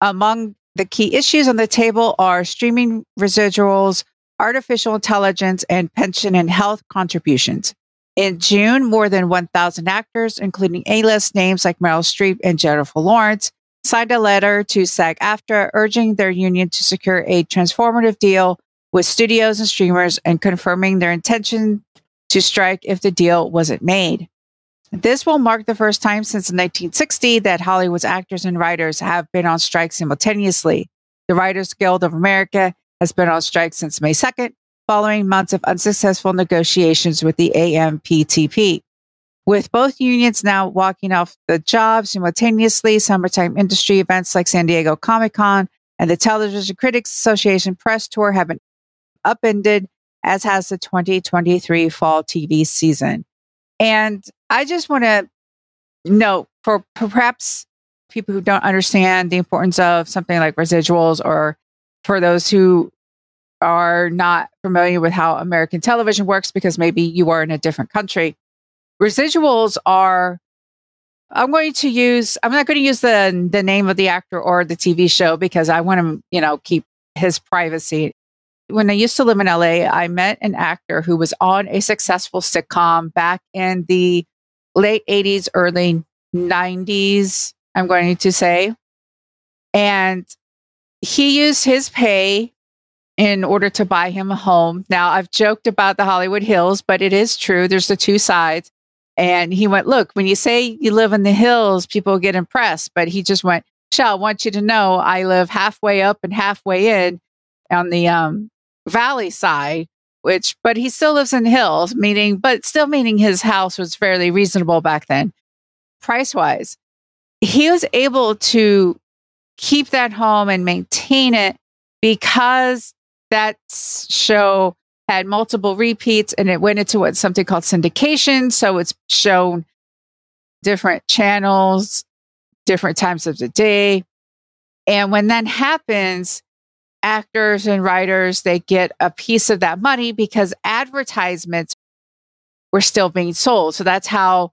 E: Among the key issues on the table are streaming residuals, artificial intelligence, and pension and health contributions. In June, more than 1,000 actors, including A-list names like Meryl Streep and Jennifer Lawrence, signed a letter to SAG-AFTRA urging their union to secure a transformative deal with studios and streamers and confirming their intention to strike if the deal wasn't made. This will mark the first time since 1960 that Hollywood's actors and writers have been on strike simultaneously. The Writers Guild of America has been on strike since May 2nd, following months of unsuccessful negotiations with the AMPTP. With both unions now walking off the job simultaneously, summertime industry events like San Diego Comic Con and the Television Critics Association press tour have been upended, as has the 2023 fall TV season. And I just want to note for perhaps people who don't understand the importance of something like residuals, or for those who are not familiar with how American television works because maybe you are in a different country. Residuals are I'm going to use I'm not going to use the the name of the actor or the TV show because I want to, you know, keep his privacy. When I used to live in LA, I met an actor who was on a successful sitcom back in the late 80s, early 90s, I'm going to say. And he used his pay in order to buy him a home. Now, I've joked about the Hollywood Hills, but it is true. There's the two sides. And he went, Look, when you say you live in the hills, people get impressed. But he just went, Shell, I want you to know I live halfway up and halfway in on the um, valley side, which, but he still lives in hills, meaning, but still meaning his house was fairly reasonable back then, price wise. He was able to keep that home and maintain it because that show had multiple repeats and it went into what something called syndication. So it's shown different channels, different times of the day. And when that happens, actors and writers, they get a piece of that money because advertisements were still being sold. So that's how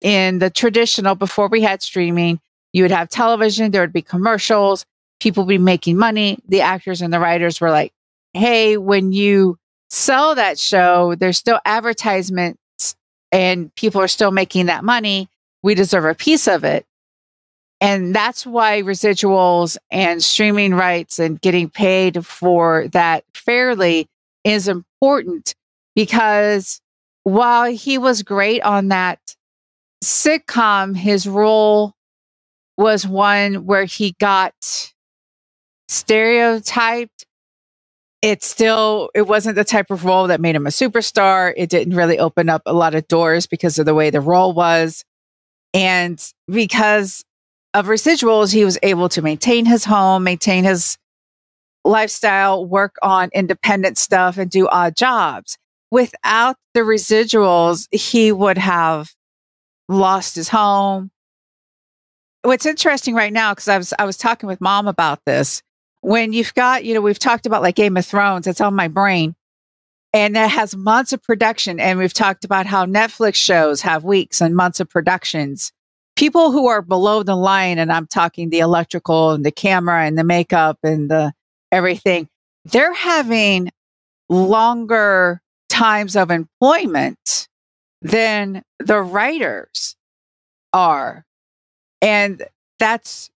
E: in the traditional, before we had streaming, you would have television, there would be commercials, people would be making money. The actors and the writers were like, hey, when you sell that show, there's still advertisements and people are still making that money. We deserve a piece of it. And that's why residuals and streaming rights and getting paid for that fairly is important because while he was great on that sitcom, his role was one where he got stereotyped. It still, it wasn't the type of role that made him a superstar. It didn't really open up a lot of doors because of the way the role was. And because of residuals, he was able to maintain his home, maintain his lifestyle, work on independent stuff, and do odd jobs. Without the residuals, he would have lost his home. What's interesting right now, because I was I was talking with mom about this. When you've got, you know, we've talked about like Game of Thrones, it's on my brain. And that has months of production. And we've talked about how Netflix shows have weeks and months of productions people who are below the line, and I'm talking the electrical and the camera and the makeup and the everything, they're having longer times of employment than the writers are. And that's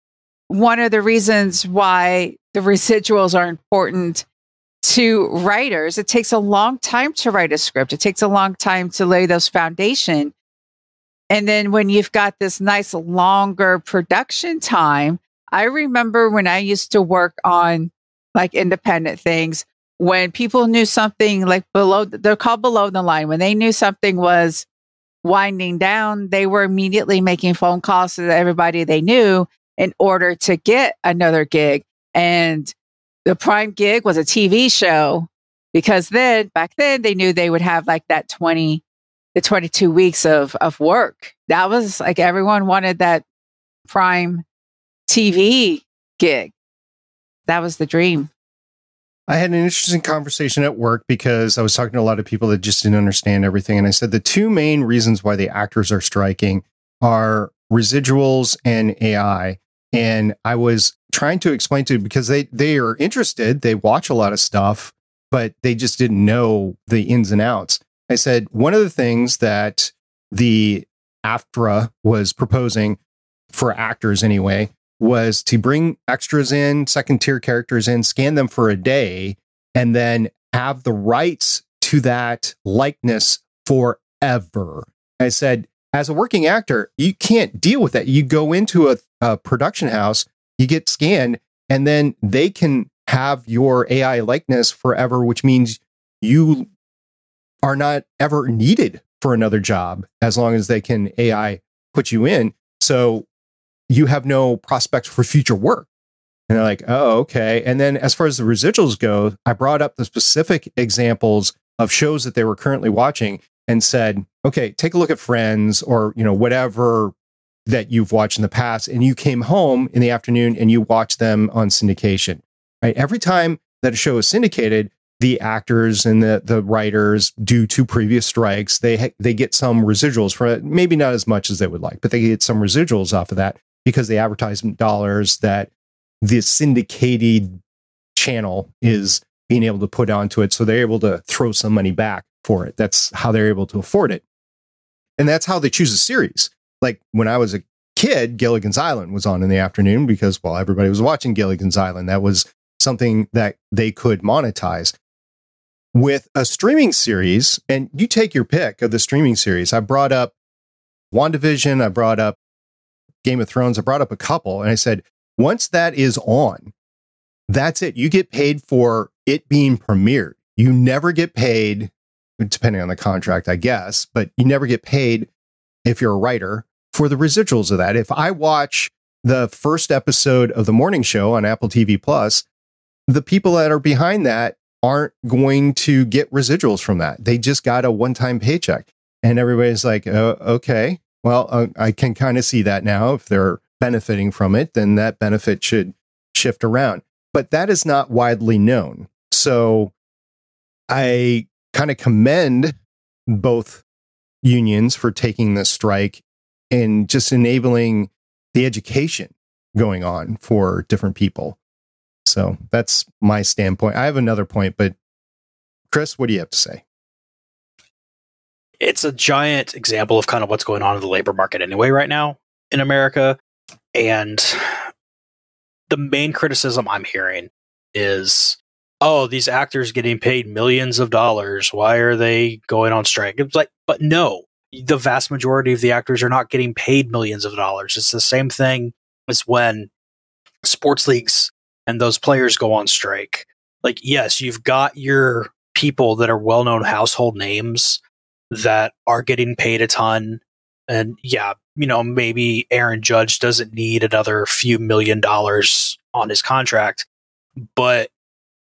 E: one of the reasons why the residuals are important to writers. It takes a long time to write a script. It takes a long time to lay those foundation. And then when you've got this nice longer production time, I remember when I used to work on like independent things, when people knew something like below, they're called below the line. When they knew something was winding down, they were immediately making phone calls to everybody they knew in order to get another gig. And the prime gig was a TV show because then back then they knew they would have like that 20 the 22 weeks of of work. That was like everyone wanted that prime TV gig. That was the dream.
F: I had an interesting conversation at work because I was talking to a lot of people that just didn't understand everything. And I said the two main reasons why the actors are striking are residuals and AI. And I was trying to explain to because they they are interested, they watch a lot of stuff, but they just didn't know the ins and outs. I said one of the things that the AFTRA was proposing for actors anyway was to bring extras in, second tier characters in, scan them for a day, and then have the rights to that likeness forever. I said, as a working actor, you can't deal with that. You go into a, a production house, you get scanned, and then they can have your AI likeness forever, which means you are not ever needed for another job as long as they can AI put you in. So you have no prospects for future work. And they're like, oh, okay. And then as far as the residuals go, I brought up the specific examples of shows that they were currently watching and said, okay, take a look at Friends or, you know, whatever that you've watched in the past. And you came home in the afternoon and you watched them on syndication, right? Every time that a show is syndicated, the actors and the, the writers, due to previous strikes, they, ha- they get some residuals for it. Maybe not as much as they would like, but they get some residuals off of that because the advertisement dollars that the syndicated channel is being able to put onto it. So they're able to throw some money back for it. That's how they're able to afford it. And that's how they choose a series. Like when I was a kid, Gilligan's Island was on in the afternoon because, well, everybody was watching Gilligan's Island. That was something that they could monetize. With a streaming series, and you take your pick of the streaming series, I brought up WandaVision, I brought up Game of Thrones, I brought up a couple, and I said, once that is on, that's it. You get paid for it being premiered. You never get paid, depending on the contract, I guess, but you never get paid if you're a writer for the residuals of that. If I watch the first episode of the morning show on Apple TV Plus, the people that are behind that aren't going to get residuals from that. They just got a one time paycheck. And everybody's like, oh, okay, well, uh, I can kind of see that now. If they're benefiting from it, then that benefit should shift around. But that is not widely known. So I kind of commend both unions for taking this strike and just enabling the education going on for different people. So that's my standpoint. I have another point, but Chris, what do you have to say?
A: it's a giant example of kind of what's going on in the labor market anyway right now in America. And the main criticism I'm hearing is, oh, these actors getting paid millions of dollars. Why are they going on strike? It's like, but no, the vast majority of the actors are not getting paid millions of dollars. It's the same thing as when sports leagues and those players go on strike. Like, yes, you've got your people that are well known household names that are getting paid a ton. And yeah, you know, maybe Aaron Judge doesn't need another few million dollars on his contract, but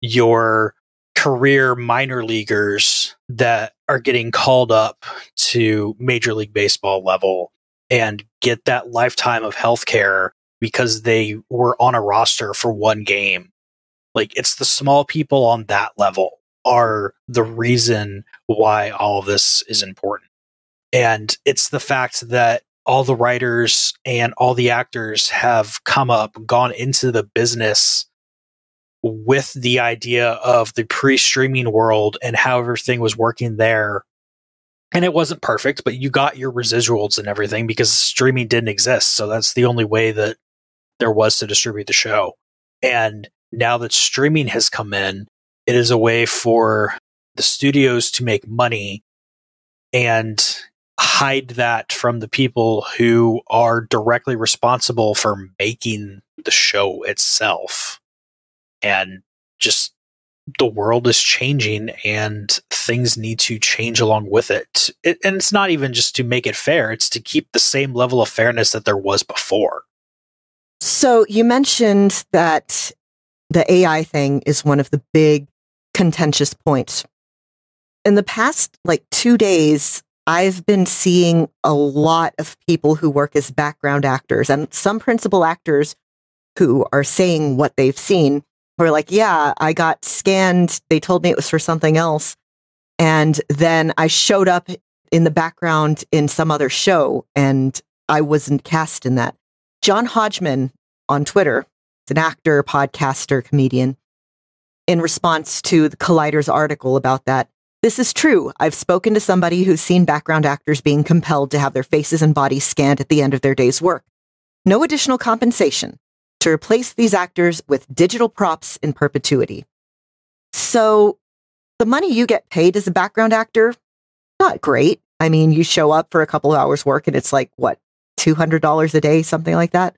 A: your career minor leaguers that are getting called up to Major League Baseball level and get that lifetime of health care because they were on a roster for one game. Like it's the small people on that level are the reason why all of this is important. And it's the fact that all the writers and all the actors have come up, gone into the business with the idea of the pre-streaming world and how everything was working there. And it wasn't perfect, but you got your residuals and everything because streaming didn't exist. So that's the only way that there was to distribute the show. And now that streaming has come in, it is a way for the studios to make money and hide that from the people who are directly responsible for making the show itself. And just the world is changing and things need to change along with it. it. And it's not even just to make it fair, it's to keep the same level of fairness that there was before.
D: So you mentioned that the AI thing is one of the big contentious points. In the past like two days, I've been seeing a lot of people who work as background actors and some principal actors who are saying what they've seen who are like, yeah, I got scanned. They told me it was for something else. And then I showed up in the background in some other show and I wasn't cast in that. John Hodgman on Twitter, It's an actor, podcaster, comedian, in response to the Collider's article about that, this is true. I've spoken to somebody who's seen background actors being compelled to have their faces and bodies scanned at the end of their day's work. No additional compensation to replace these actors with digital props in perpetuity. So the money you get paid as a background actor, not great. I mean, you show up for a couple of hours work and it's like, what, $200 a day, something like that?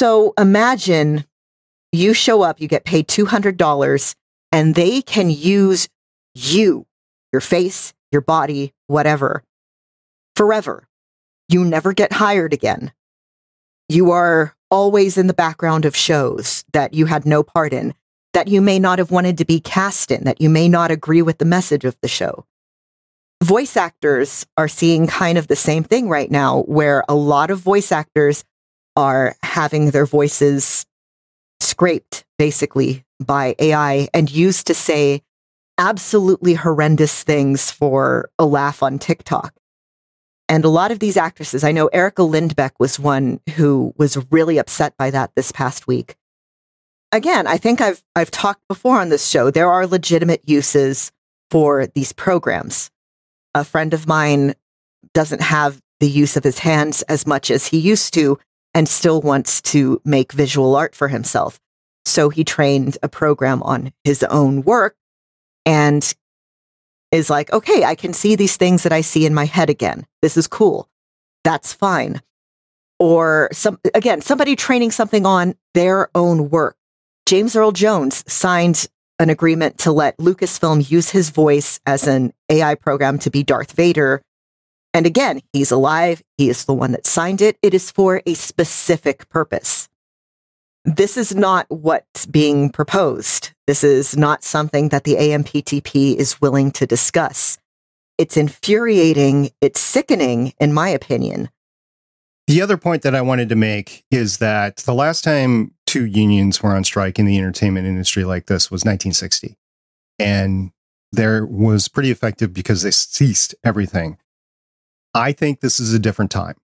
D: So imagine you show up, you get paid $200, and they can use you, your face, your body, whatever, forever. You never get hired again. You are always in the background of shows that you had no part in, that you may not have wanted to be cast in, that you may not agree with the message of the show. Voice actors are seeing kind of the same thing right now, where a lot of voice actors are having their voices scraped basically by AI and used to say absolutely horrendous things for a laugh on TikTok. And a lot of these actresses, I know Erica Lindbeck was one who was really upset by that this past week. Again, I think I've I've talked before on this show. There are legitimate uses for these programs. A friend of mine doesn't have the use of his hands as much as he used to and still wants to make visual art for himself. So he trained a program on his own work and is like, okay, I can see these things that I see in my head again. This is cool. That's fine. Or some, again, somebody training something on their own work. James Earl Jones signed an agreement to let Lucasfilm use his voice as an AI program to be Darth Vader and again, he's alive. He is the one that signed it. It is for a specific purpose. This is not what's being proposed. This is not something that the AMPTP is willing to discuss. It's infuriating. It's sickening, in my opinion.
F: The other point that I wanted to make is that the last time two unions were on strike in the entertainment industry like this was 1960. And there was pretty effective because they ceased everything. I think this is a different time.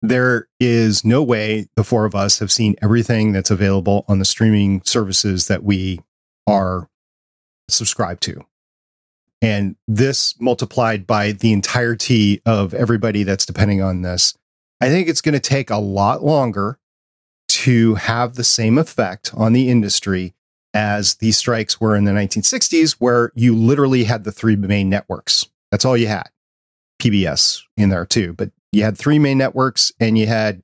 F: There is no way the four of us have seen everything that's available on the streaming services that we are subscribed to. And this multiplied by the entirety of everybody that's depending on this, I think it's going to take a lot longer to have the same effect on the industry as these strikes were in the 1960s, where you literally had the three main networks. That's all you had. PBS in there too. But you had three main networks and you had,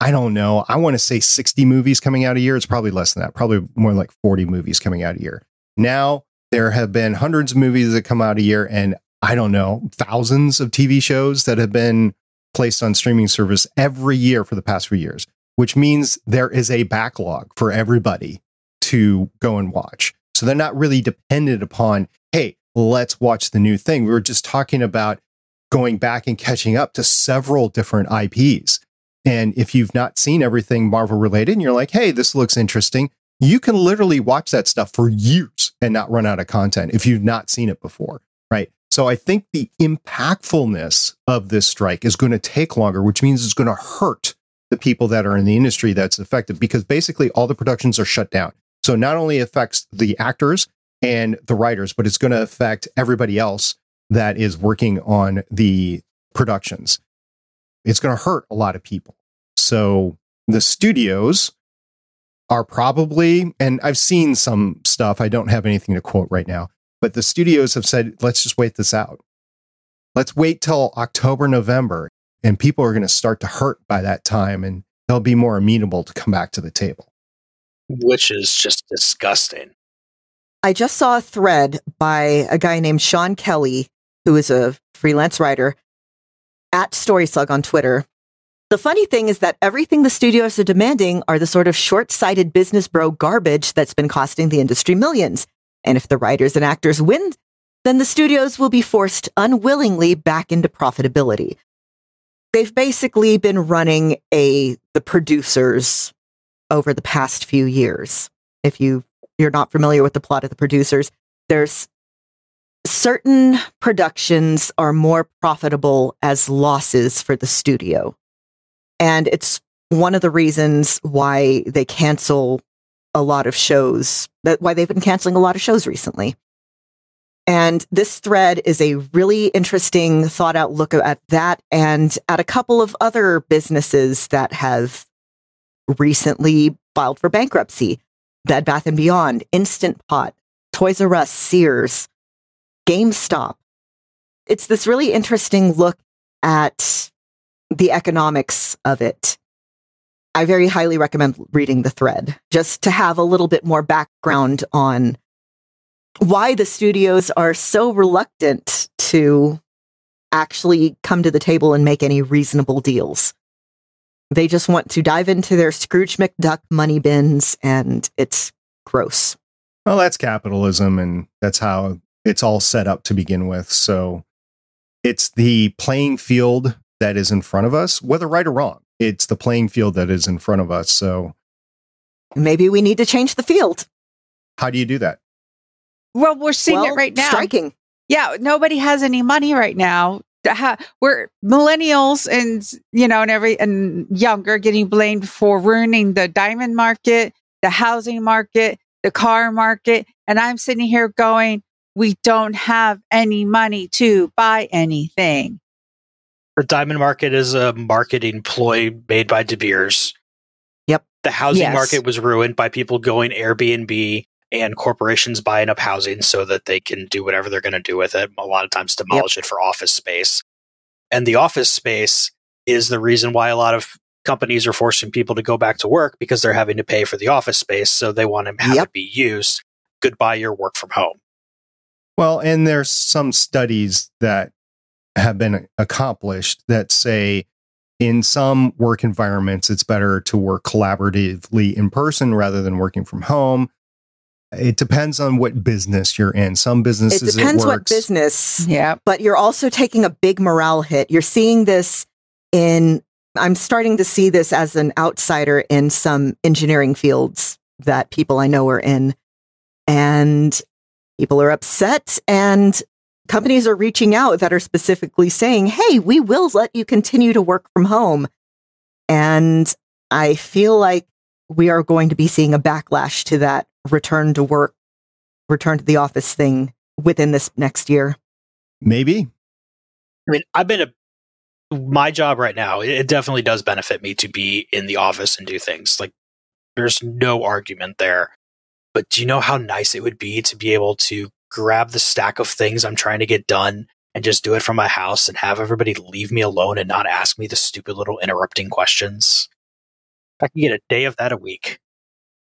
F: I don't know, I want to say 60 movies coming out a year. It's probably less than that, probably more like 40 movies coming out a year. Now there have been hundreds of movies that come out a year and I don't know, thousands of TV shows that have been placed on streaming service every year for the past few years, which means there is a backlog for everybody to go and watch. So they're not really dependent upon, hey, let's watch the new thing. We were just talking about going back and catching up to several different IPs. And if you've not seen everything Marvel related and you're like, hey, this looks interesting, you can literally watch that stuff for years and not run out of content if you've not seen it before. Right. So I think the impactfulness of this strike is going to take longer, which means it's going to hurt the people that are in the industry that's affected because basically all the productions are shut down. So not only affects the actors and the writers, but it's going to affect everybody else that is working on the productions. It's going to hurt a lot of people. So the studios are probably, and I've seen some stuff, I don't have anything to quote right now, but the studios have said, let's just wait this out. Let's wait till October, November, and people are going to start to hurt by that time and they'll be more amenable to come back to the table.
A: Which is just disgusting.
D: I just saw a thread by a guy named Sean Kelly, who is a freelance writer at StorySlug on Twitter. The funny thing is that everything the studios are demanding are the sort of short sighted business bro garbage that's been costing the industry millions. And if the writers and actors win, then the studios will be forced unwillingly back into profitability. They've basically been running a the producers over the past few years. If you you're not familiar with the plot of the producers, there's certain productions are more profitable as losses for the studio. And it's one of the reasons why they cancel a lot of shows, that why they've been canceling a lot of shows recently. And this thread is a really interesting thought out look at that and at a couple of other businesses that have recently filed for bankruptcy. Bed Bath and Beyond, Instant Pot, Toys R Us, Sears, GameStop. It's this really interesting look at the economics of it. I very highly recommend reading the thread just to have a little bit more background on why the studios are so reluctant to actually come to the table and make any reasonable deals. They just want to dive into their Scrooge McDuck money bins, and it's gross.
F: Well, that's capitalism, and that's how it's all set up to begin with. So it's the playing field that is in front of us, whether right or wrong. It's the playing field that is in front of us. So
D: maybe we need to change the field.
F: How do you do that?
E: Well, we're seeing well, it right now.
D: Striking.
E: Yeah, nobody has any money right now we're millennials and you know and every and younger getting blamed for ruining the diamond market the housing market the car market and i'm sitting here going we don't have any money to buy anything
A: the diamond market is a marketing ploy made by de beers
D: yep
A: the housing yes. market was ruined by people going airbnb and corporations buying up housing so that they can do whatever they're going to do with it. A lot of times, demolish yep. it for office space. And the office space is the reason why a lot of companies are forcing people to go back to work because they're having to pay for the office space. So they want to have yep. it be used. Goodbye, your work from home.
F: Well, and there's some studies that have been accomplished that say in some work environments, it's better to work collaboratively in person rather than working from home. It depends on what business you're in. Some businesses
D: it depends
F: it
D: what business.
E: Yeah.
D: But you're also taking a big morale hit. You're seeing this in I'm starting to see this as an outsider in some engineering fields that people I know are in. And people are upset and companies are reaching out that are specifically saying, "Hey, we will let you continue to work from home." And I feel like we are going to be seeing a backlash to that return to work, return to the office thing within this next year?
F: Maybe.
A: I mean, I've been a my job right now, it definitely does benefit me to be in the office and do things. Like there's no argument there. But do you know how nice it would be to be able to grab the stack of things I'm trying to get done and just do it from my house and have everybody leave me alone and not ask me the stupid little interrupting questions? I can get a day of that a week.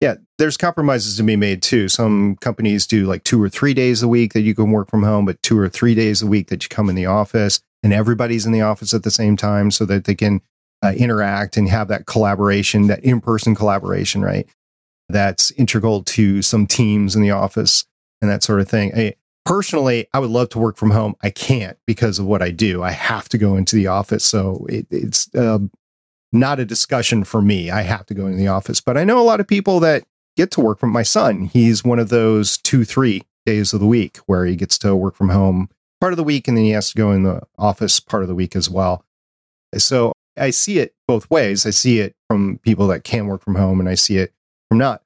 F: Yeah, there's compromises to be made too. Some companies do like two or three days a week that you can work from home, but two or three days a week that you come in the office and everybody's in the office at the same time so that they can uh, interact and have that collaboration, that in person collaboration, right? That's integral to some teams in the office and that sort of thing. I, personally, I would love to work from home. I can't because of what I do. I have to go into the office. So it, it's uh, not a discussion for me. I have to go into the office. But I know a lot of people that get to work from my son. He's one of those two, three days of the week where he gets to work from home part of the week and then he has to go in the office part of the week as well. So I see it both ways. I see it from people that can work from home and I see it from not.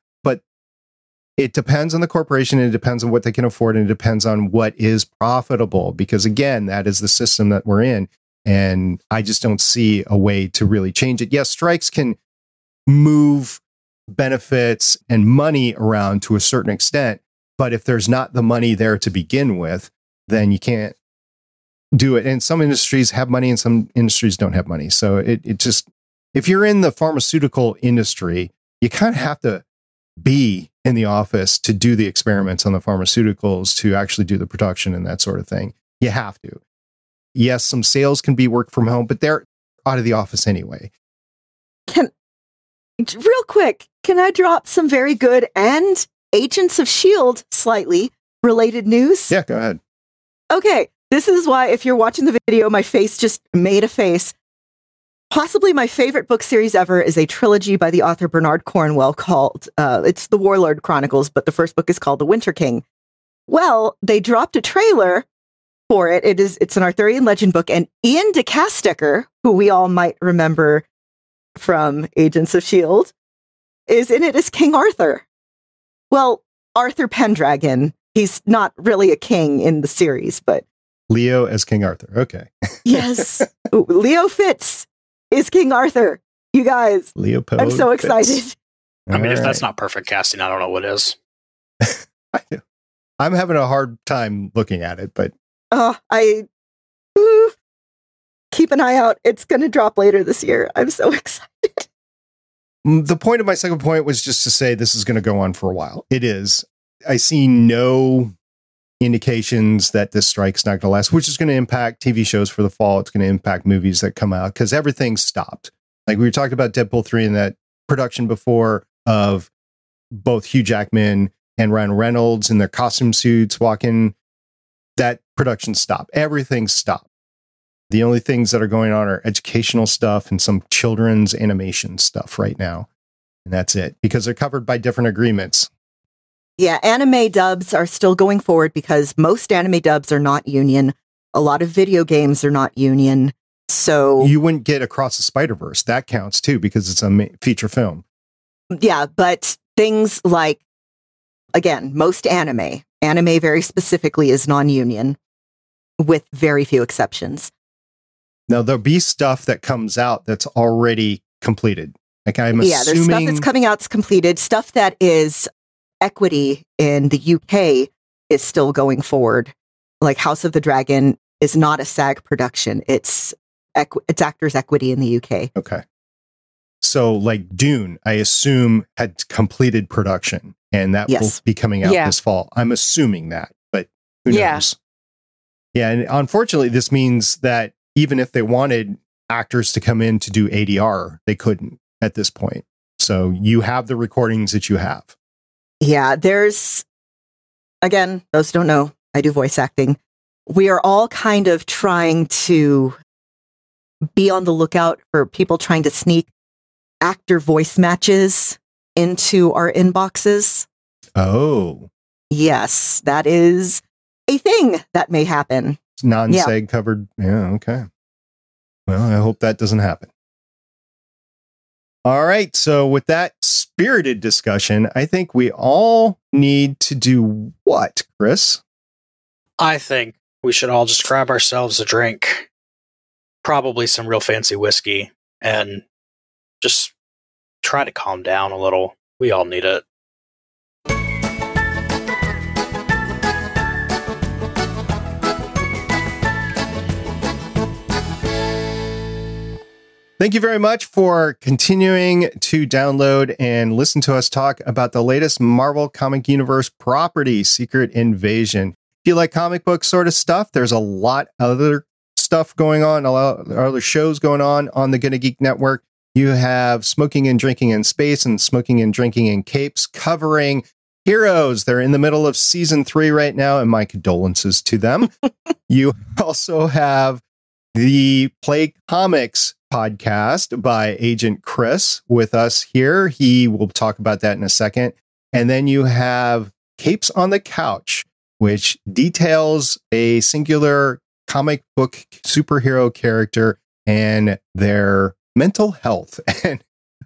F: It depends on the corporation and it depends on what they can afford and it depends on what is profitable because again that is the system that we're in. And i just don't see a way to really change it. Yes strikes can move benefits and money around to a certain extent but if there's not the money there to begin with then you can't do it. And some industries have money and some industries don't have money. So it, it just if you're in the pharmaceutical industry you kind of have to be in the office to do the experiments on the pharmaceuticals to actually do the production and that sort of thing. You have to. Yes, some sales can be work from home, but they're out of the office anyway.
D: Can real quick, can I drop some very good and Agents of Shield slightly related news?
F: Yeah, go ahead.
D: Okay, this is why if you're watching the video, my face just made a face. Possibly my favorite book series ever is a trilogy by the author Bernard Cornwell called, uh, it's the Warlord Chronicles, but the first book is called The Winter King. Well, they dropped a trailer for it. It is, it's an Arthurian legend book, and Iain De Caestecker, who we all might remember from Agents of S.H.I.E.L.D., is in it as King Arthur. Well, Arthur Pendragon. He's not really a king in the series, but
F: Leo as King Arthur. Okay.
D: yes, Leo Fitz is King Arthur. You guys,
F: Leopold.
D: I'm so
F: Fitz.
D: excited.
A: I mean,
F: All
A: if that's
F: right.
A: not perfect casting, I don't know what is.
F: I'm having a hard time looking at it, but
D: Oh, I ooh, keep an eye out. It's going to drop later this year. I'm so excited.
F: Mm, the point of my second point was just to say this is going to go on for a while. It is. I see no indications that this strike's not going to last, which is going to impact TV shows for the fall. It's going to impact movies that come out because everything stopped. Like we were talking about Deadpool 3 and that production before of both Hugh Jackman and Ryan Reynolds in their costume suits walking. That production stopped. Everything stopped. The only things that are going on are educational stuff and some children's animation stuff right now. And that's it because they're covered by different agreements.
D: Yeah, anime dubs are still going forward because most anime dubs are not union. A lot of video games are not union. So,
F: You wouldn't get Across the Spider Verse. That counts too because it's a feature film.
D: yeah, but things like, again, most anime, anime very specifically is non union with very few exceptions.
F: Now, there'll be stuff that comes out that's already completed. Like I'm assuming...
D: yeah, there's stuff that's coming out that's completed. Stuff that is equity in the UK is still going forward. Like House of the Dragon is not a SAG production. It's equ- it's actors equity in the UK.
F: Okay. So, like Dune, I assume had completed production and that
D: Yes.
F: will be coming out
E: Yeah.
F: this fall. I'm assuming that, but who
E: Yeah.
F: knows? Yeah. And unfortunately, this means that even if they wanted actors to come in to do ADR, they couldn't at this point. So, you have the recordings that you have.
D: Yeah, there's again, those who don't know, I do voice acting. We are all kind of trying to be on the lookout for people trying to sneak actor voice matches into our inboxes.
F: Oh,
D: Yes, that is a thing that may happen.
F: non SAG covered. Yeah. Okay. Well, I hope that doesn't happen. All right. So, with that spirited discussion, I think we all need to do what, Chris?
A: I think we should all just grab ourselves a drink, probably some real fancy whiskey, and just try to calm down a little. We all need it.
F: Thank you very much for continuing to download and listen to us talk about the latest Marvel Comic Universe property, Secret Invasion. If you like comic book sort of stuff, there's a lot other stuff going on, a lot of other shows going on on the Gonna Geek Network. You have Smoking and Drinking in Space and Smoking and Drinking in Capes covering Heroes. They're in the middle of season three right now, and my condolences to them. you also have the Play Comics podcast by Agent Chris with us here. He will talk about that in a second. And then you have Capes on the Couch, which details a singular comic book superhero character and their mental health and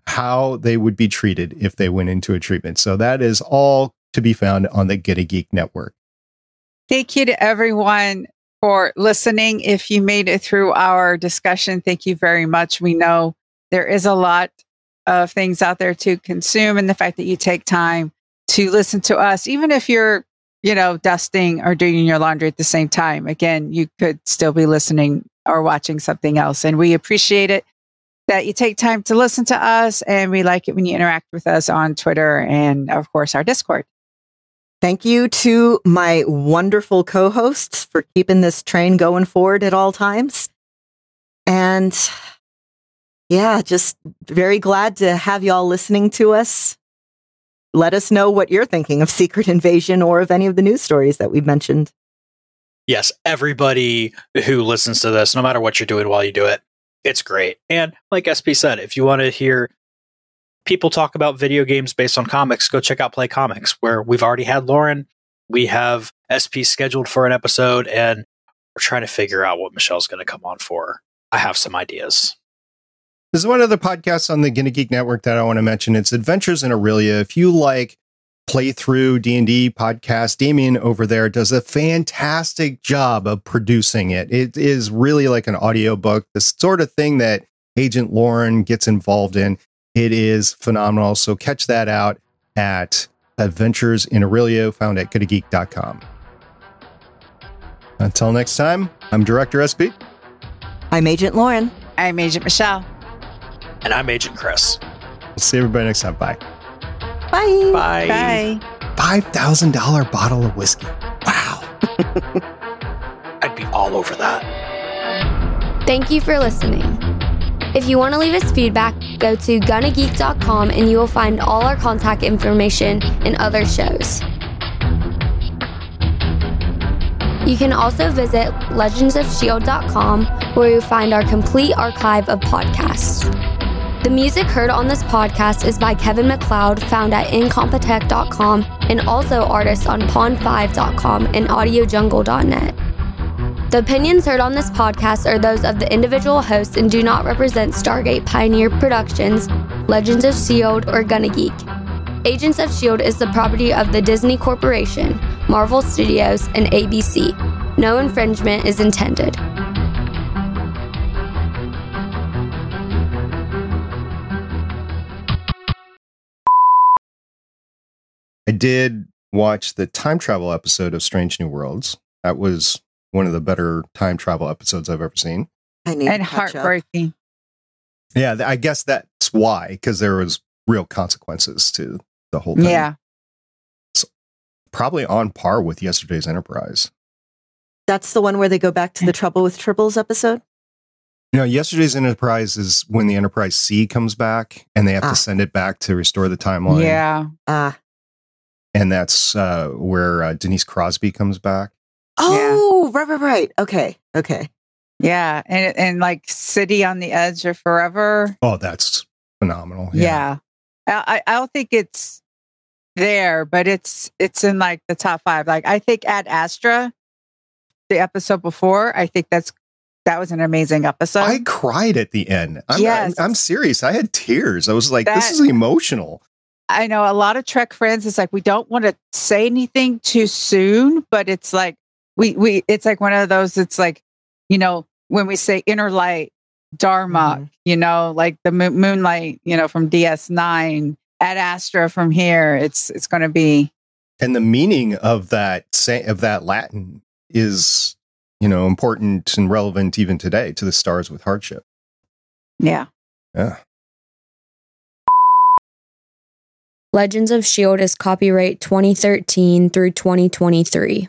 F: how they would be treated if they went into a treatment. So that is all to be found on the Gonna Geek Network.
E: Thank you to everyone for listening. If you made it through our discussion, thank you very much. We know there is a lot of things out there to consume, and the fact that you take time to listen to us, even if you're, you know, dusting or doing your laundry at the same time, again, you could still be listening or watching something else. And we appreciate it that you take time to listen to us. And we like it when you interact with us on Twitter and, of course, our Discord.
D: Thank you to my wonderful co hosts for keeping this train going forward at all times. And yeah, just very glad to have y'all listening to us. Let us know what you're thinking of Secret Invasion or of any of the news stories that we've mentioned.
A: Yes, everybody who listens to this, no matter what you're doing while you do it, it's great. And like SP said, if you want to hear people talk about video games based on comics, go check out Play Comics, where we've already had Lauren. We have SP scheduled for an episode, and we're trying to figure out what Michelle's going to come on for. I have some ideas.
F: There's one other podcast on the Gonna Geek Network that I want to mention. It's Adventures in Aurelia. If you like playthrough D&D podcast, Damien over there does a fantastic job of producing it. It is really like an audiobook, the sort of thing that Agent Lauren gets involved in. It is phenomenal. So catch that out at Adventures in Aurelia, found at gonnageek.com. Until next time, I'm Director SP.
D: I'm Agent Lauren.
E: I'm Agent Michelle.
A: And I'm Agent Chris.
F: We'll see everybody next time. Bye.
D: Bye.
A: Bye.
E: Bye.
F: $5,000 bottle of whiskey. Wow.
A: I'd be all over that.
C: Thank you for listening. If you want to leave us feedback, go to gonnageek.com and you will find all our contact information and other shows. You can also visit legendsofshield.com where you'll find our complete archive of podcasts. The music heard on this podcast is by Kevin MacLeod, found at incompetech.com, and also artists on pond5.com and audiojungle.net. The opinions heard on this podcast are those of the individual hosts and do not represent Stargate Pioneer Productions, Legends of S.H.I.E.L.D., or Gonna Geek. Agents of S.H.I.E.L.D. is the property of the Disney Corporation, Marvel Studios, and ABC. No infringement is intended.
F: I did watch the time travel episode of Strange New Worlds. That was one of the better time travel episodes I've ever seen.
D: I need
E: And
D: to catch up.
E: heartbreaking.
F: Yeah, I guess that's why, because there was real consequences to the whole thing.
E: Yeah.
F: Probably on par with yesterday's Enterprise.
D: That's the one where they go back to the Trouble with Tribbles episode.
F: You know, yesterday's Enterprise is when the Enterprise C comes back and they have
D: Ah.
F: to send it back to restore the timeline.
E: Yeah.
D: Ah.
F: And that's uh, where uh, Denise Crosby comes back.
D: Oh, right, right, right. Okay, okay.
E: Yeah. And and like City on the Edge of Forever.
F: Oh, that's phenomenal.
E: Yeah. I, I I don't think it's there, but it's it's in like the top five. Like I think Ad Astra, the episode before, I think that's that was an amazing episode.
F: I cried at the end. I'm,
E: Yes.
F: I'm, I'm serious. I had tears. I was like, this is emotional.
E: I know a lot of Trek friends. It's like we don't want to say anything too soon, but it's like we we. It's like one of those. It's like you know when we say inner light, Darmok.
D: Mhm.
E: You know, like the mo- moonlight. You know, from DS Nine, Ad Astra from here. It's it's going to be
F: And the meaning of that say, of that Latin is, you know, important and relevant even today to the stars with hardship.
E: yeah.
F: Yeah.
C: Legends of S.H.I.E.L.D. is copyright 2013 through 2023.